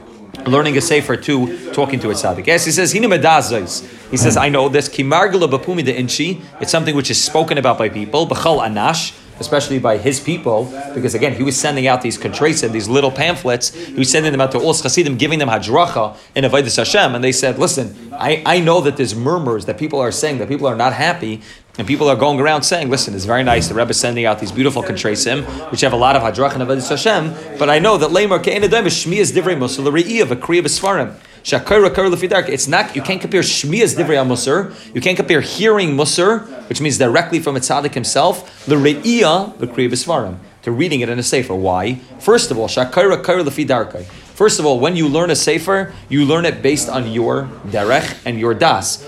learning a sefer to talking to a tzaddik. Yes, he says. He says I know this kimargula bapumi de inchi. It's something which is spoken about by people. B'chal anash. Especially by his people, because again, he was sending out these contrasim, these little pamphlets. He was sending them out to all Chassidim, giving them hadracha in Avodas Hashem, and they said, "Listen, I, I know that there's murmurs that people are saying that people are not happy, and people are going around saying, listen, it's very nice. The Rebbe is sending out these beautiful contrasim, which have a lot of hadrach and avodas Hashem. But I know that lemar ke'enadayim is shmi is divrei musar l're'iyah v'kriya b'sfarim. Shakira kar lefidark. It's not. You can't compare shmi as divrei musar. You can't compare hearing musar, which means directly from a tzaddik himself, l're'iyah v'kriya b'sfarim, to reading it in a sefer. Why? First of all, shakira kar lefidarkai. First of all, when you learn a sefer, you learn it based on your derech and your das.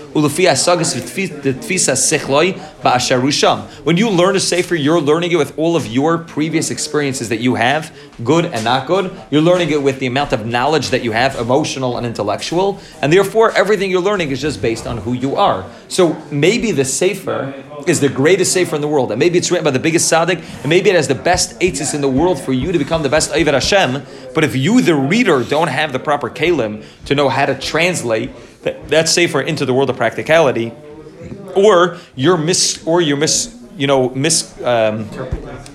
When you learn a sefer, you're learning it with all of your previous experiences that you have, good and not good. You're learning it with the amount of knowledge that you have, emotional and intellectual, and therefore everything you're learning is just based on who you are. So maybe the sefer is the greatest sefer in the world, and maybe it's written by the biggest tzaddik, and maybe it has the best eitzis in the world for you to become the best Ayvet Hashem. But if you, the reader, don't have the proper kalim to know how to translate that, that sefer into the world of practicality, or you're mis or you're mis you know mis um,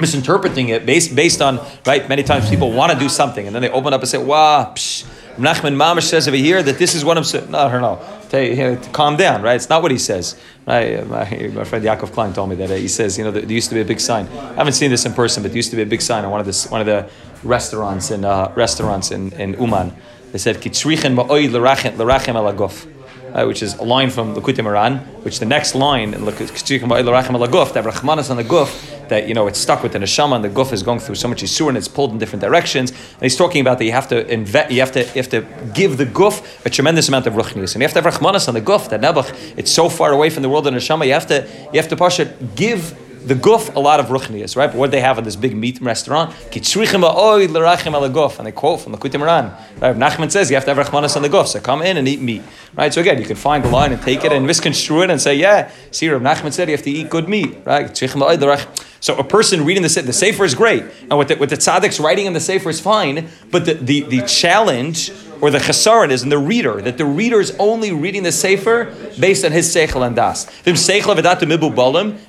misinterpreting it based based on right. Many times people want to do something and then they open up and say, "Wow." Psh, Nachman Mamish says over here that this is what I'm saying. No, no, no. You know, calm down, right? It's not what he says. Right? My, my friend Yaakov Klein told me that uh, he says, you know, there used to be a big sign. I haven't seen this in person, but there used to be a big sign on one of the one of the restaurants in uh, restaurants in, in Uman. They said, "Kitzrichen ma'oid l'rachem l'rachem alagof." uh, which is a line from Likutei Moharan, which the next line in Likutei Laguf, that Rachmanas on the Guf, that you know it's stuck with the neshama and the Guf is going through so much Yisur and it's pulled in different directions. And he's talking about that you have to invest, you have to you have to give the Guf a tremendous amount of Ruchnius, and you have to have Rachmanas on the Guf. That Nebuch, it's so far away from the world of neshama. You have to you have to Pasha give The guf, a lot of ruchnias, right? But what they have at this big meat restaurant? Kitzrichim ha'oid l'rachem ala guf. And they quote from the Kutimaran. Right? Nachman says you have to have rachmanis on the guf. So come in and eat meat. Right? So again, you can find the line and take it and misconstrue it and say, yeah, see, Rav Nachman said you have to eat good meat. Right? So a person reading the the sefer is great, and what the, what the tzaddik's writing in the sefer is fine. But the, the, the challenge or the chesaron is in the reader that the reader is only reading the sefer based on his seichel and das.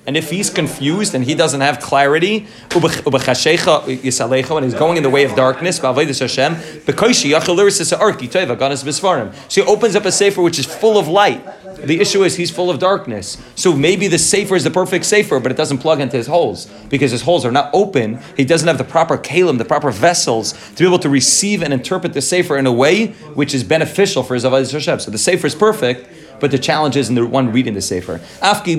And if he's confused and he doesn't have clarity, and he's going in the way of darkness, so he opens up a sefer which is full of light. The issue is he's full of darkness. So maybe the sefer is the perfect sefer, but it doesn't plug into his holes because his holes are not open. He doesn't have the proper kalim, the proper vessels to be able to receive and interpret the sefer in a way which is beneficial for his avodah Hashem. So the sefer is perfect, but the challenge is in the one reading the sefer. Afki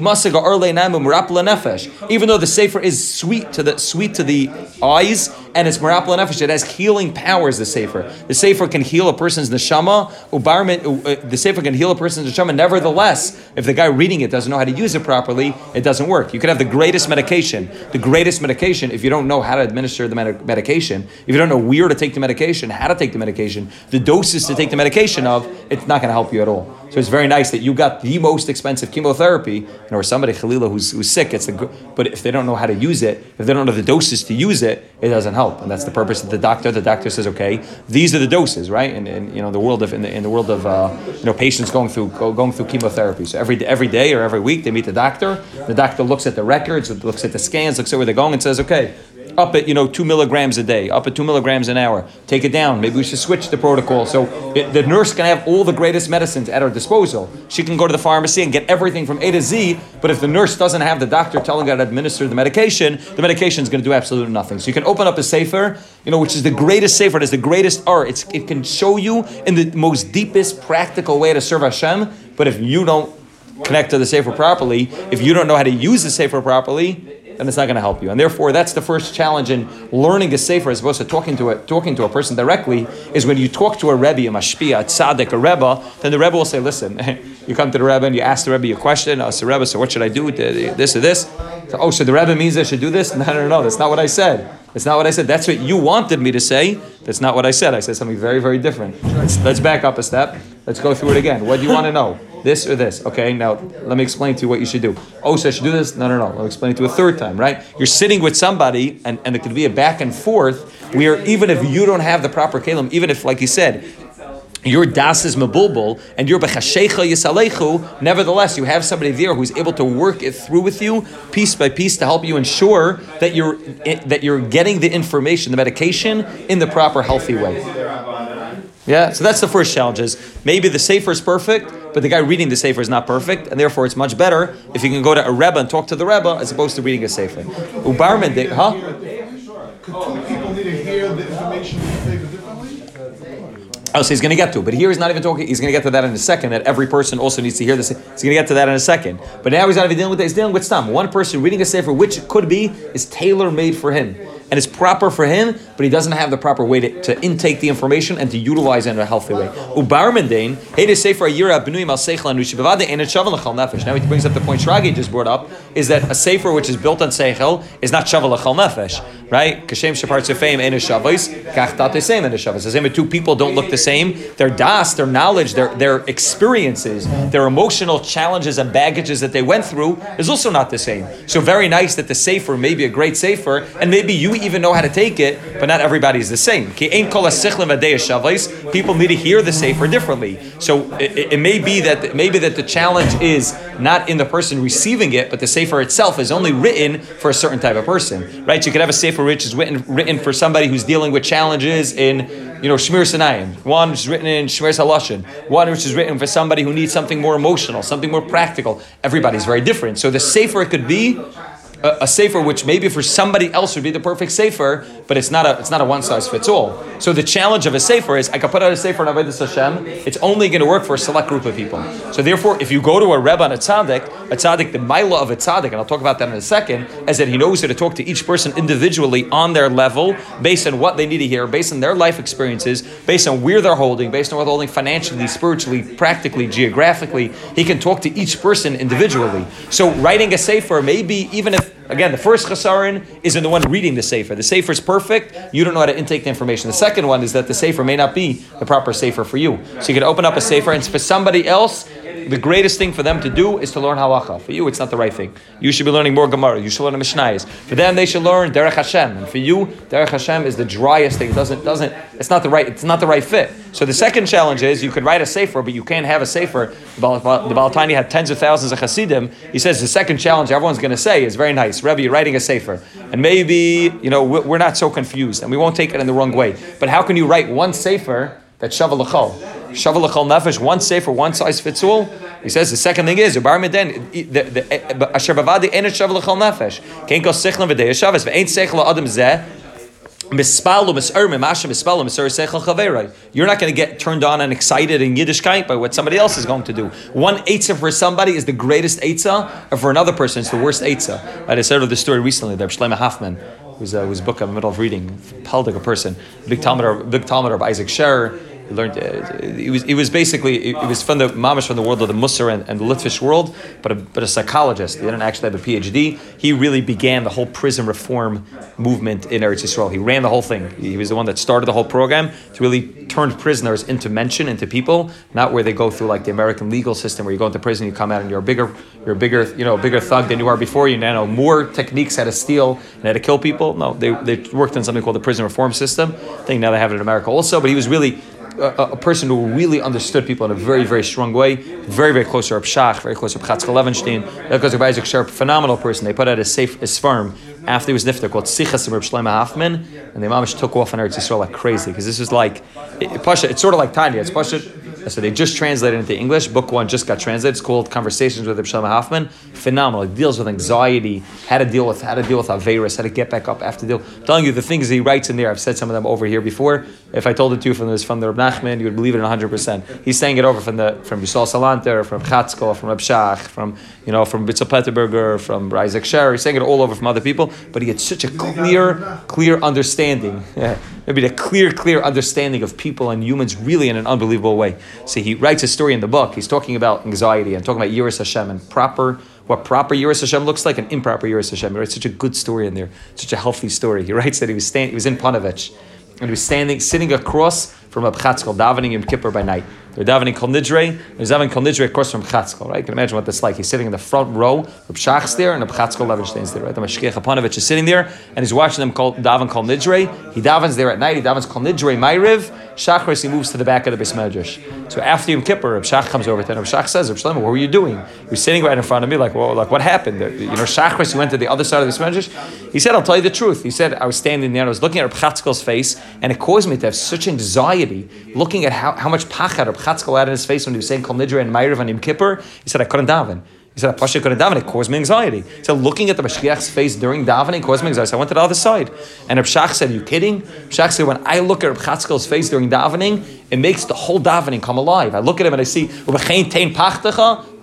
Even though the sefer is sweet to the sweet to the eyes and it's marapla nefesh, it has healing powers. The sefer, the sefer can heal a person's neshama. Uh, the sefer can heal a person's neshama. Nevertheless, if the guy reading it doesn't know how to use it properly, it doesn't work. You could have the greatest medication, the greatest medication, if you don't know how to administer the med- medication, if you don't know where to take the medication, how to take the medication, the doses to take the medication of, it's not going to help you at all. So it's very nice you got the most expensive chemotherapy, or somebody Khalila who's, who's sick. It's the but if they don't know how to use it, if they don't know the doses to use it, it doesn't help. And that's the purpose of the doctor. The doctor says, okay, these are the doses, right? And, and you know, the world of in the, in the world of uh, you know patients going through going through chemotherapy. So every every day or every week they meet the doctor. The doctor looks at the records, looks at the scans, looks at where they're going, and says, okay, up at you know two milligrams a day, up at two milligrams an hour. Take it down. Maybe we should switch the protocol. So it, the nurse can have all the greatest medicines at her disposal. She can go to the pharmacy and get everything from A to Z. But if the nurse doesn't have the doctor telling her to administer the medication, the medication is going to do absolutely nothing. So you can open up a sefer, you know, which is the greatest sefer. It is the greatest art. It's, it can show you in the most deepest practical way to serve Hashem. But if you don't connect to the sefer properly, if you don't know how to use the sefer properly, then it's not going to help you. And therefore, that's the first challenge in learning a sefer as opposed to talking to a, talking to a person directly. Is when you talk to a rebbe, a mashpia, a tzaddik, a rebbe, then the rebbe will say, "Listen, you come to the rebbe and you ask the rebbe a question. Oh, so rebbe, so what should I do with this or this? So, oh, so the rebbe means I should do this? No, no, no, that's not what I said. That's not what I said. That's what you wanted me to say. That's not what I said. I said something very, very different. Let's, let's back up a step. Let's go through it again. What do you want to know? This or this? Okay, now let me explain to you what you should do. Oh, so I should do this? No, no, no. I'll explain it to you a third time, right? You're sitting with somebody, and, and it could be a back and forth where even if you don't have the proper kalim, even if, like you said, your das is mabulbul and your bechashecha yisalechu. Nevertheless, you have somebody there who's able to work it through with you piece by piece to help you ensure that you're that you're getting the information, the medication in the proper healthy way. Yeah, so that's the first challenge. Is maybe the sefer is perfect, but the guy reading the sefer is not perfect, and therefore it's much better if you can go to a rebbe and talk to the rebbe as opposed to reading a sefer. Ubarman, huh? Could two people need to hear Oh, so he's going to get to. But here he's not even talking, he's going to get to that in a second, that every person also needs to hear this. He's going to get to that in a second. But now he's not even dealing with that. He's dealing with some. One person reading a sefer, which could be, is tailor made for him and it's proper for him, but he doesn't have the proper way to, to intake the information and to utilize it in a healthy way. Ubarmendain, hey to say for a year Now he brings up the point Shragi just brought up, is that a sefer which is built on seichel is not shaval nefesh, right? Kashem shapart sefeim ein shavos, kach tate same ein shavos. The same two people don't look the same. Their das, their knowledge, their their experiences, their emotional challenges and baggages that they went through is also not the same. So very nice that the sefer may be a great sefer, and maybe you even know how to take it, but not everybody is the same. People need to hear the sefer differently. So it, it, may be that maybe that the challenge is not in the person receiving it, but the sefer itself is only written for a certain type of person, right? You could have a sefer which is written written for somebody who's dealing with challenges in you know Shmir Sinayim. One which is written in Shmir Salashin. One which is written for somebody who needs something more emotional, something more practical. Everybody's very different. So the safer it could be a, a sefer which maybe for somebody else would be the perfect sefer, but it's not a it's not a one size fits all. So the challenge of a sefer is I can put out a sefer in Avodah Hashem. It's only going to work for a select group of people. So therefore, if you go to a rebbe and a tzaddik, a tzaddik, the milah of a tzaddik, and I'll talk about that in a second, is that he knows how to talk to each person individually on their level, based on what they need to hear, based on their life experiences, based on where they're holding, based on what they're holding financially, spiritually, practically, geographically. He can talk to each person individually. So writing a sefer, maybe even if Again, the first chasarin is in the one reading the sefer. The sefer is perfect. You don't know how to intake the information. The second one is that the sefer may not be the proper sefer for you. So you can open up a sefer, and for somebody else, the greatest thing for them to do is to learn halacha. For you, it's not the right thing. You should be learning more Gemara. You should learn Mishnayos. For them, they should learn Derech Hashem. And for you, Derech Hashem is the driest thing. It doesn't doesn't. It's not the right. It's not the right fit. So the second challenge is you could write a sefer, but you can't have a sefer. The Balatanya had tens of thousands of Hasidim. He says the second challenge everyone's going to say is very nice. Rebbe, you're writing a sefer, and maybe you know we- we're not so confused, and we won't take it in the wrong way. But how can you write one sefer? That's Shava Shava L'chol Nefesh, one sefer, one size fits all. He says the second thing is, Bar Meden, the- the- Asher Bavadi Enet Shava L'chol Nefesh. Can't go Sechlan V'dei Shabbos, V'ein Sechla Adam Zeh. You're not going to get turned on and excited in Yiddishkeit by what somebody else is going to do. One eitzah for somebody is the greatest eitzah, and for another person it's the worst eitzah. I said of the story recently. There, Shlomo Hoffman, who's uh, whose book I'm in the middle of reading, Peldig, a person, big Talmud, big Talmud of Isaac Sher. He learned. Uh, he was. He was basically. It was from the mamish from the world of the Musar and, and the Litvish world, but a, but a psychologist. He didn't actually have a PhD. He really began the whole prison reform movement in Eretz Yisrael. He ran the whole thing. He was the one that started the whole program to really turn prisoners into mention, into people, not where they go through like the American legal system, where you go into prison, you come out, and you're a bigger, you're a bigger, you know, bigger thug than you are before. You now know more techniques how to steal and how to kill people. No, they, they worked on something called the prison reform system. I think now they have it in America also. But he was really a, person who really understood people in a very, very strong way. Very, very close to Reb Shach, very close to Reb Chatzkel Levenstein. Because of Isaac Sher, phenomenal person. They put out a safe a farm after he was nifter called Sichas Reb Shlomo Hoffman, and the Mamish took off on Eretz Yisrael like crazy because this is like it, Pasha, It's sort of like Tanya. It's Pasha. So they just translated into English. Book one just got translated. It's called Conversations with Reb Shlomo Hoffman. Phenomenal. It deals with anxiety, how to deal with how to deal with Averis, how to get back up after deal. I'm telling you the things he writes in there. I've said some of them over here before. If I told it to you from this from the Reb Nachman, you would believe it 100. percent He's saying it over from the from Yisrael Salanter, from Chatzkel, from Reb Shach, from you know from Bitzel Petterberger, from Isaac Sher. He's saying it all over from other people. But he had such a clear, clear understanding. Yeah, maybe a clear, clear understanding of people and humans really in an unbelievable way. See, he writes a story in the book. He's talking about anxiety and talking about Yiras Hashem and proper what proper Yiras Hashem looks like and improper Yiras Hashem. He writes such a good story in there, such a healthy story. He writes that he was stand, he was in Panovich and he was standing, sitting across from a Chatzkel, davening in Kippur by night. They're davening Kol Nidre, they're davening Kol Nidre across from Chatzkel, right? You can imagine what that's like. He's sitting in the front row, Reb Shach's there, and Reb Chatzkel Levenstein's there, right? The Mashkiach Apanovich is sitting there, and he's watching them call, daven Kol Nidre. He davens there at night, he davens Kol Nidre Ma'iriv, Shachris, he moves to the back of the Beis Medrash. So after Yom Kippur, Reb Shach comes over to him, Reb Shach says, Reb Shlomo, what were you doing? Was sitting right in front of me, like, well, like what happened? You know, Shachris, he went to the other side of the Beis Medrash. He said, I'll tell you the truth. He said, I was standing there, and I was looking at Reb Chatzkel's face, and it caused me to have such anxiety looking at how, how much pachad Reb Chatzkel had in his face when he was saying Kol Nidre and Ma'iriv and Yom Kippur. He said, I couldn't daven. He said, Pasha couldn't daven. It caused me anxiety. So looking at the Mashiach's face during davening caused me anxiety. So I went to the other side. And Reb Shach said, Are you kidding? Reb Shach said, When I look at Reb Chatzkel's face during davening, it makes the whole davening come alive. I look at him and I see,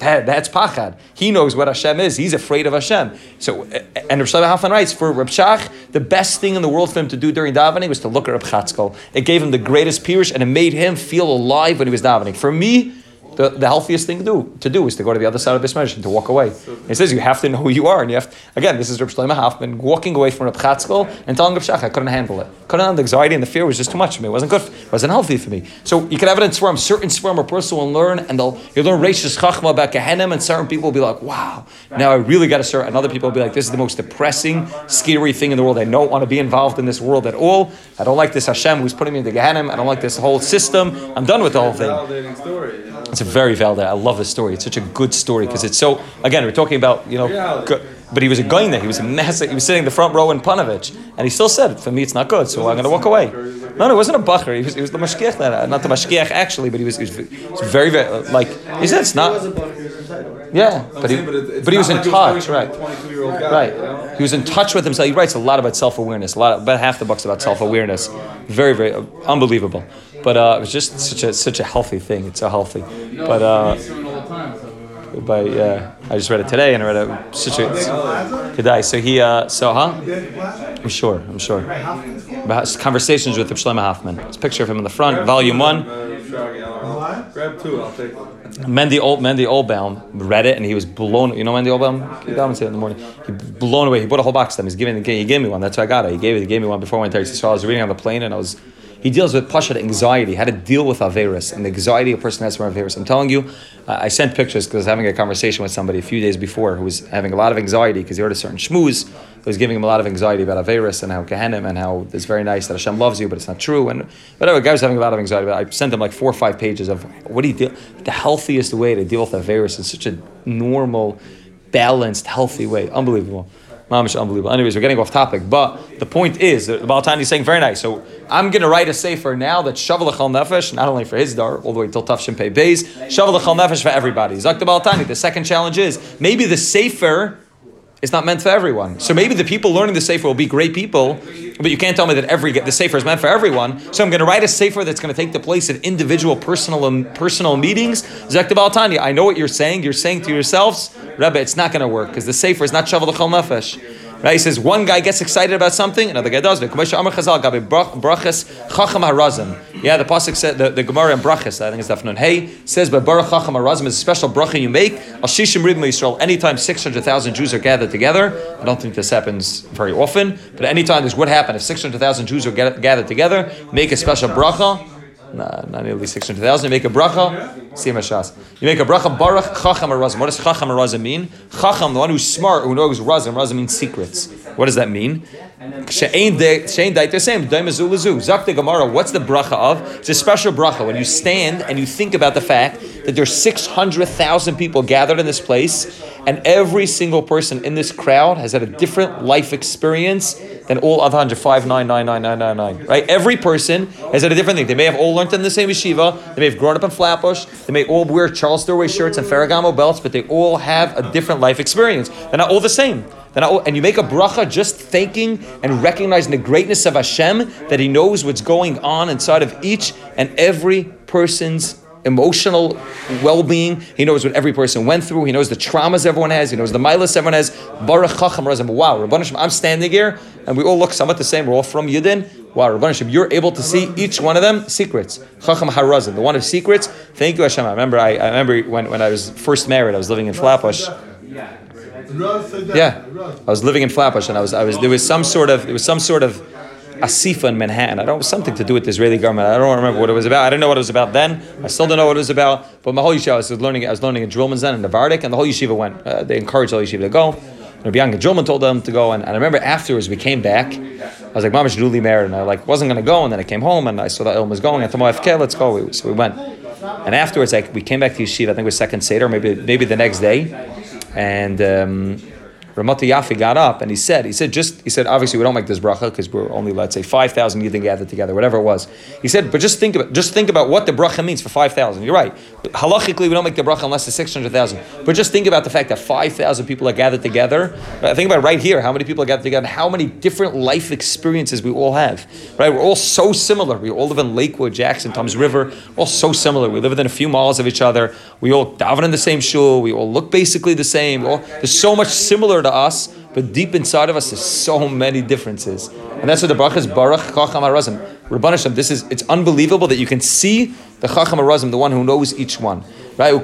that, that's pachad. He knows what Hashem is. He's afraid of Hashem. So, and Shlomo Hoffman writes, for Reb Shach, the best thing in the world for him to do during davening was to look at Reb Chatzkel. It gave him the greatest pirush and it made him feel alive when he was davening. For me, the, the healthiest thing to do to do is to go to the other side of this measure and to walk away. He says you have to know who you are, and you have to, again. This is Reb Shlomo Hoffman walking away from Reb Chatzkel and telling Reb Shach I couldn't handle it. Couldn't handle the anxiety and the fear was just too much for me. It wasn't good. It wasn't healthy for me. So you can have it in Swarm. Certain Swarm a person will learn, and they'll you learn Reishis Chachma about Gehenim, and certain people will be like, wow, now I really got to serve. And other people will be like, this is the most depressing, scary thing in the world. I don't want to be involved in this world at all. I don't like this Hashem who's putting me into Gehenim. I don't like this whole system. I'm done with the whole thing. Validating story. You know? It's a very valid. I love this story. It's such a good story because it's so. Again, we're talking about you know, but he was a guy there. He was a massive. He was sitting in the front row in Panovich, and he still said, "For me, it's not good, so I'm going to walk away." No, no, it wasn't a bacher. He was, he was the mashkiach. That not the mashkiach actually, but he was, he was, he was very, very like he said, it's not. Yeah, but he, But it- it's but he was in touch, right? from a 22-year-old guy, Right. He was in touch with himself. He writes a lot about self awareness. A lot, about half the book's about self awareness. Very, very uh, unbelievable. But uh, it was just such a such a healthy thing. It's so healthy. But uh, but yeah, I just read it today and I read it such a today. So he uh, so huh? I'm sure. I'm sure. Conversations with Reb Shlomo Hoffman. It's a picture of him in the front, volume one. Uh, Grab two, I'll take one. Mendy Old Mendy Oldbaum read it and he was blown. You know Mendy Oldbaum? He got him say it in the morning. He blown away. He bought a whole box of them. He's giving. He gave me one. That's why I got it. He gave it. He gave me one before I went there. So I was reading on the plane and I was. He deals with pasha anxiety, how to deal with averus and the anxiety a person has from averus. I'm telling you, uh, I sent pictures because I was having a conversation with somebody a few days before who was having a lot of anxiety because he heard a certain shmooze that was giving him a lot of anxiety about averus and how Gehenim and how it's very nice that Hashem loves you, but it's not true. And whatever, the guy was having a lot of anxiety. But I sent him like four or five pages of what do you deal the healthiest way to deal with averus in such a normal, balanced, healthy way. Unbelievable. Mamish unbelievable. Anyways, we're getting off topic, but the point is, the Balatanya is saying very nice. So I'm going to write a sefer now that Shaval Chal Nefesh, not only for his dar, all the way till Tafshin Pei Beis, Shaval Chal Nefesh for everybody. Zak the Balatanya. The second challenge is maybe the sefer is not meant for everyone. So maybe the people learning the sefer will be great people, but you can't tell me that every the sefer is meant for everyone. So I'm going to write a sefer that's going to take the place of individual personal personal meetings. Zak the Balatanya. I know what you're saying. You're saying to yourselves, Rebbe, it's not going to work because the sefer is not Shaval Chal Nefesh. Right? He says one guy gets excited about something, another guy doesn't. Yeah, the pasuk said the, the Gemara in Brachas, I think it's Dafnun Hey, says by Baruch Chacham Harazim is a special bracha you make. Al Shishim Ribim Yisrael. Anytime six hundred thousand Jews are gathered together, I don't think this happens very often, but anytime this would happen if six hundred thousand Jews are gathered together, make a special bracha. Nah, not nearly 600,000. You make a bracha, see Mashas. You make a bracha, Baruch Chacham Razim. What does Chacham Razim mean? Chacham, the one who's smart, who knows Razim. Razim means secrets. What does that mean? She'ain dait the same. Daimazu lazu. Zak the. What's the bracha of? It's a special bracha when you stand and you think about the fact that there's 600,000 people gathered in this place, and every single person in this crowd has had a different life experience than all other 105,999,999. Right? Every person has had a different thing. They may have all learned in the same yeshiva. They may have grown up in Flatbush. They may all wear Charles Tyrwhitt shirts and Ferragamo belts, but they all have a different life experience. They're not all the same. All, and you make a bracha just thanking and recognizing the greatness of Hashem that He knows what's going on inside of each and every person's emotional well-being. He knows what every person went through. He knows the traumas everyone has. He knows the milas everyone has. Baruch Chacham Razim. Wow, Rabban Hashem, I'm standing here and we all look somewhat the same. We're all from Yidden. Wow, Rabban Hashem, you're able to see each one of them secrets. Chacham Harazim, the one of secrets. Thank you, Hashem. I remember. I, I remember when, when I was first married. I was living in Flatbush. Yeah, I was living in Flatbush, and I was I was there was some sort of there was some sort of asifa in Manhattan. I don't something to do with the Israeli government. I don't remember what it was about. I didn't know what it was about then. I still don't know what it was about. But my whole yeshiva, I was learning. I was learning in Drillman's then in Navardic, and the whole yeshiva went. Uh, they encouraged the whole yeshiva to go. Rabbi Young Drillman told them to go, and, and I remember afterwards we came back. I was like, "Mamash newly married," and I like wasn't going to go, and then I came home and I saw that Ilm was going. I told thought, "Okay, let's go." We, so we went, and afterwards, like we came back to yeshiva. I think it was second seder, maybe maybe the next day, and. Um, Ramata Yafi got up and he said, he said, just, he said, obviously we don't make this bracha because we're only, let's say, 5,000 Yidden gathered together, whatever it was. He said, but just think about, just think about what the bracha means for 5,000. You're right. Halachically, we don't make the bracha unless it's 600,000. But just think about the fact that 5,000 people are gathered together. Think about right here, how many people are gathered together, how many different life experiences we all have, right? We're all so similar. We all live in Lakewood, Jackson, Tom's River, all so similar. We live within a few miles of each other. We all daven in the same shul. We all look basically the same. All, there's so much similar to us, but deep inside of us, there's so many differences. And that's what the bracha is, Baruch Chacham HaRazim. Rabban Hashem, this is, it's unbelievable that you can see the Chacham HaRazim, the one who knows each one. Right? Right?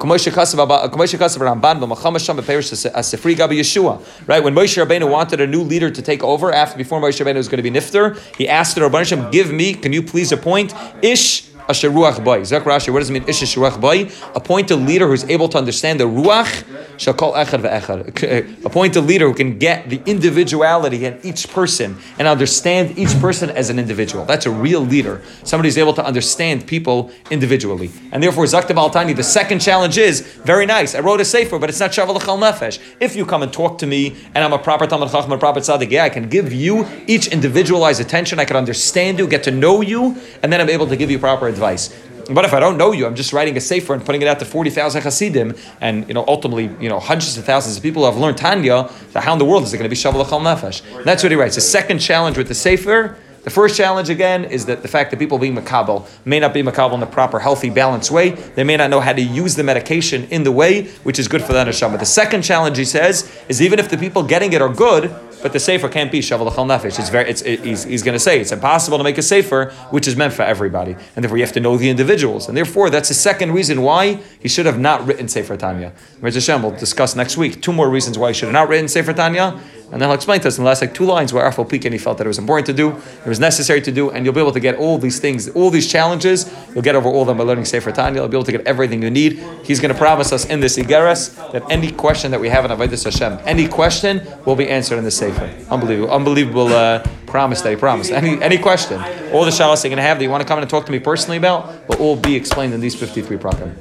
When Moshe Rabbeinu wanted a new leader to take over after before Moshe Rabbeinu was going to be nifter, he asked the Rabban Hashem, give me, can you please appoint Ish Asher Ruach Bai. Zak Rashi, what does it mean? Ish Asher Ruach Bai. Appoint a leader who's able to understand the Ruach Shakal Echad Ve'echad. Appoint a leader who can get the individuality in each person and understand each person as an individual. That's a real leader. Somebody who's able to understand people individually. And therefore, Zakta Al Tani, the second challenge is very nice. I wrote a sefer, but it's not Shaval Chal Nefesh. If you come and talk to me and I'm a proper Talmud Chacham, a proper Tzaddik, yeah, I can give you each individualized attention. I can understand you, get to know you, and then I'm able to give you proper advice. But if I don't know you, I'm just writing a sefer and putting it out to 40,000 Hasidim, and you know, ultimately, you know, hundreds of thousands of people have learned Tanya, so how in the world is it going to be Shavuot Chal Nefesh? And that's what he writes. The second challenge with the sefer, the first challenge again is that the fact that people being makabel may not be makabel in the proper, healthy, balanced way. They may not know how to use the medication in the way which is good for the neshama. The second challenge, he says, is even if the people getting it are good, but the sefer can't be shavel l'chol nefesh. It's very, it's, it, he's, he's going to say it's impossible to make a sefer which is meant for everybody, and therefore you have to know the individuals, and therefore that's the second reason why he should have not written sefer Tanya. Mirz Hashem, we'll discuss next week two more reasons why he should have not written sefer Tanya. And then he'll explain to us in the last like two lines where Arfal Pekin he felt that it was important to do, it was necessary to do, and you'll be able to get all these things, all these challenges, you'll get over all them by learning Sefer Tanya. You'll be able to get everything you need. He's going to promise us in this Igeres that any question that we have in Avodah Hashem, any question will be answered in the Sefer. Unbelievable, unbelievable uh, promise that he promised. Any any question, all the shalas you're going to have that you want to come in and talk to me personally about will all be explained in these 53 prakim.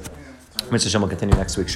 Mr. Hashem will continue next week.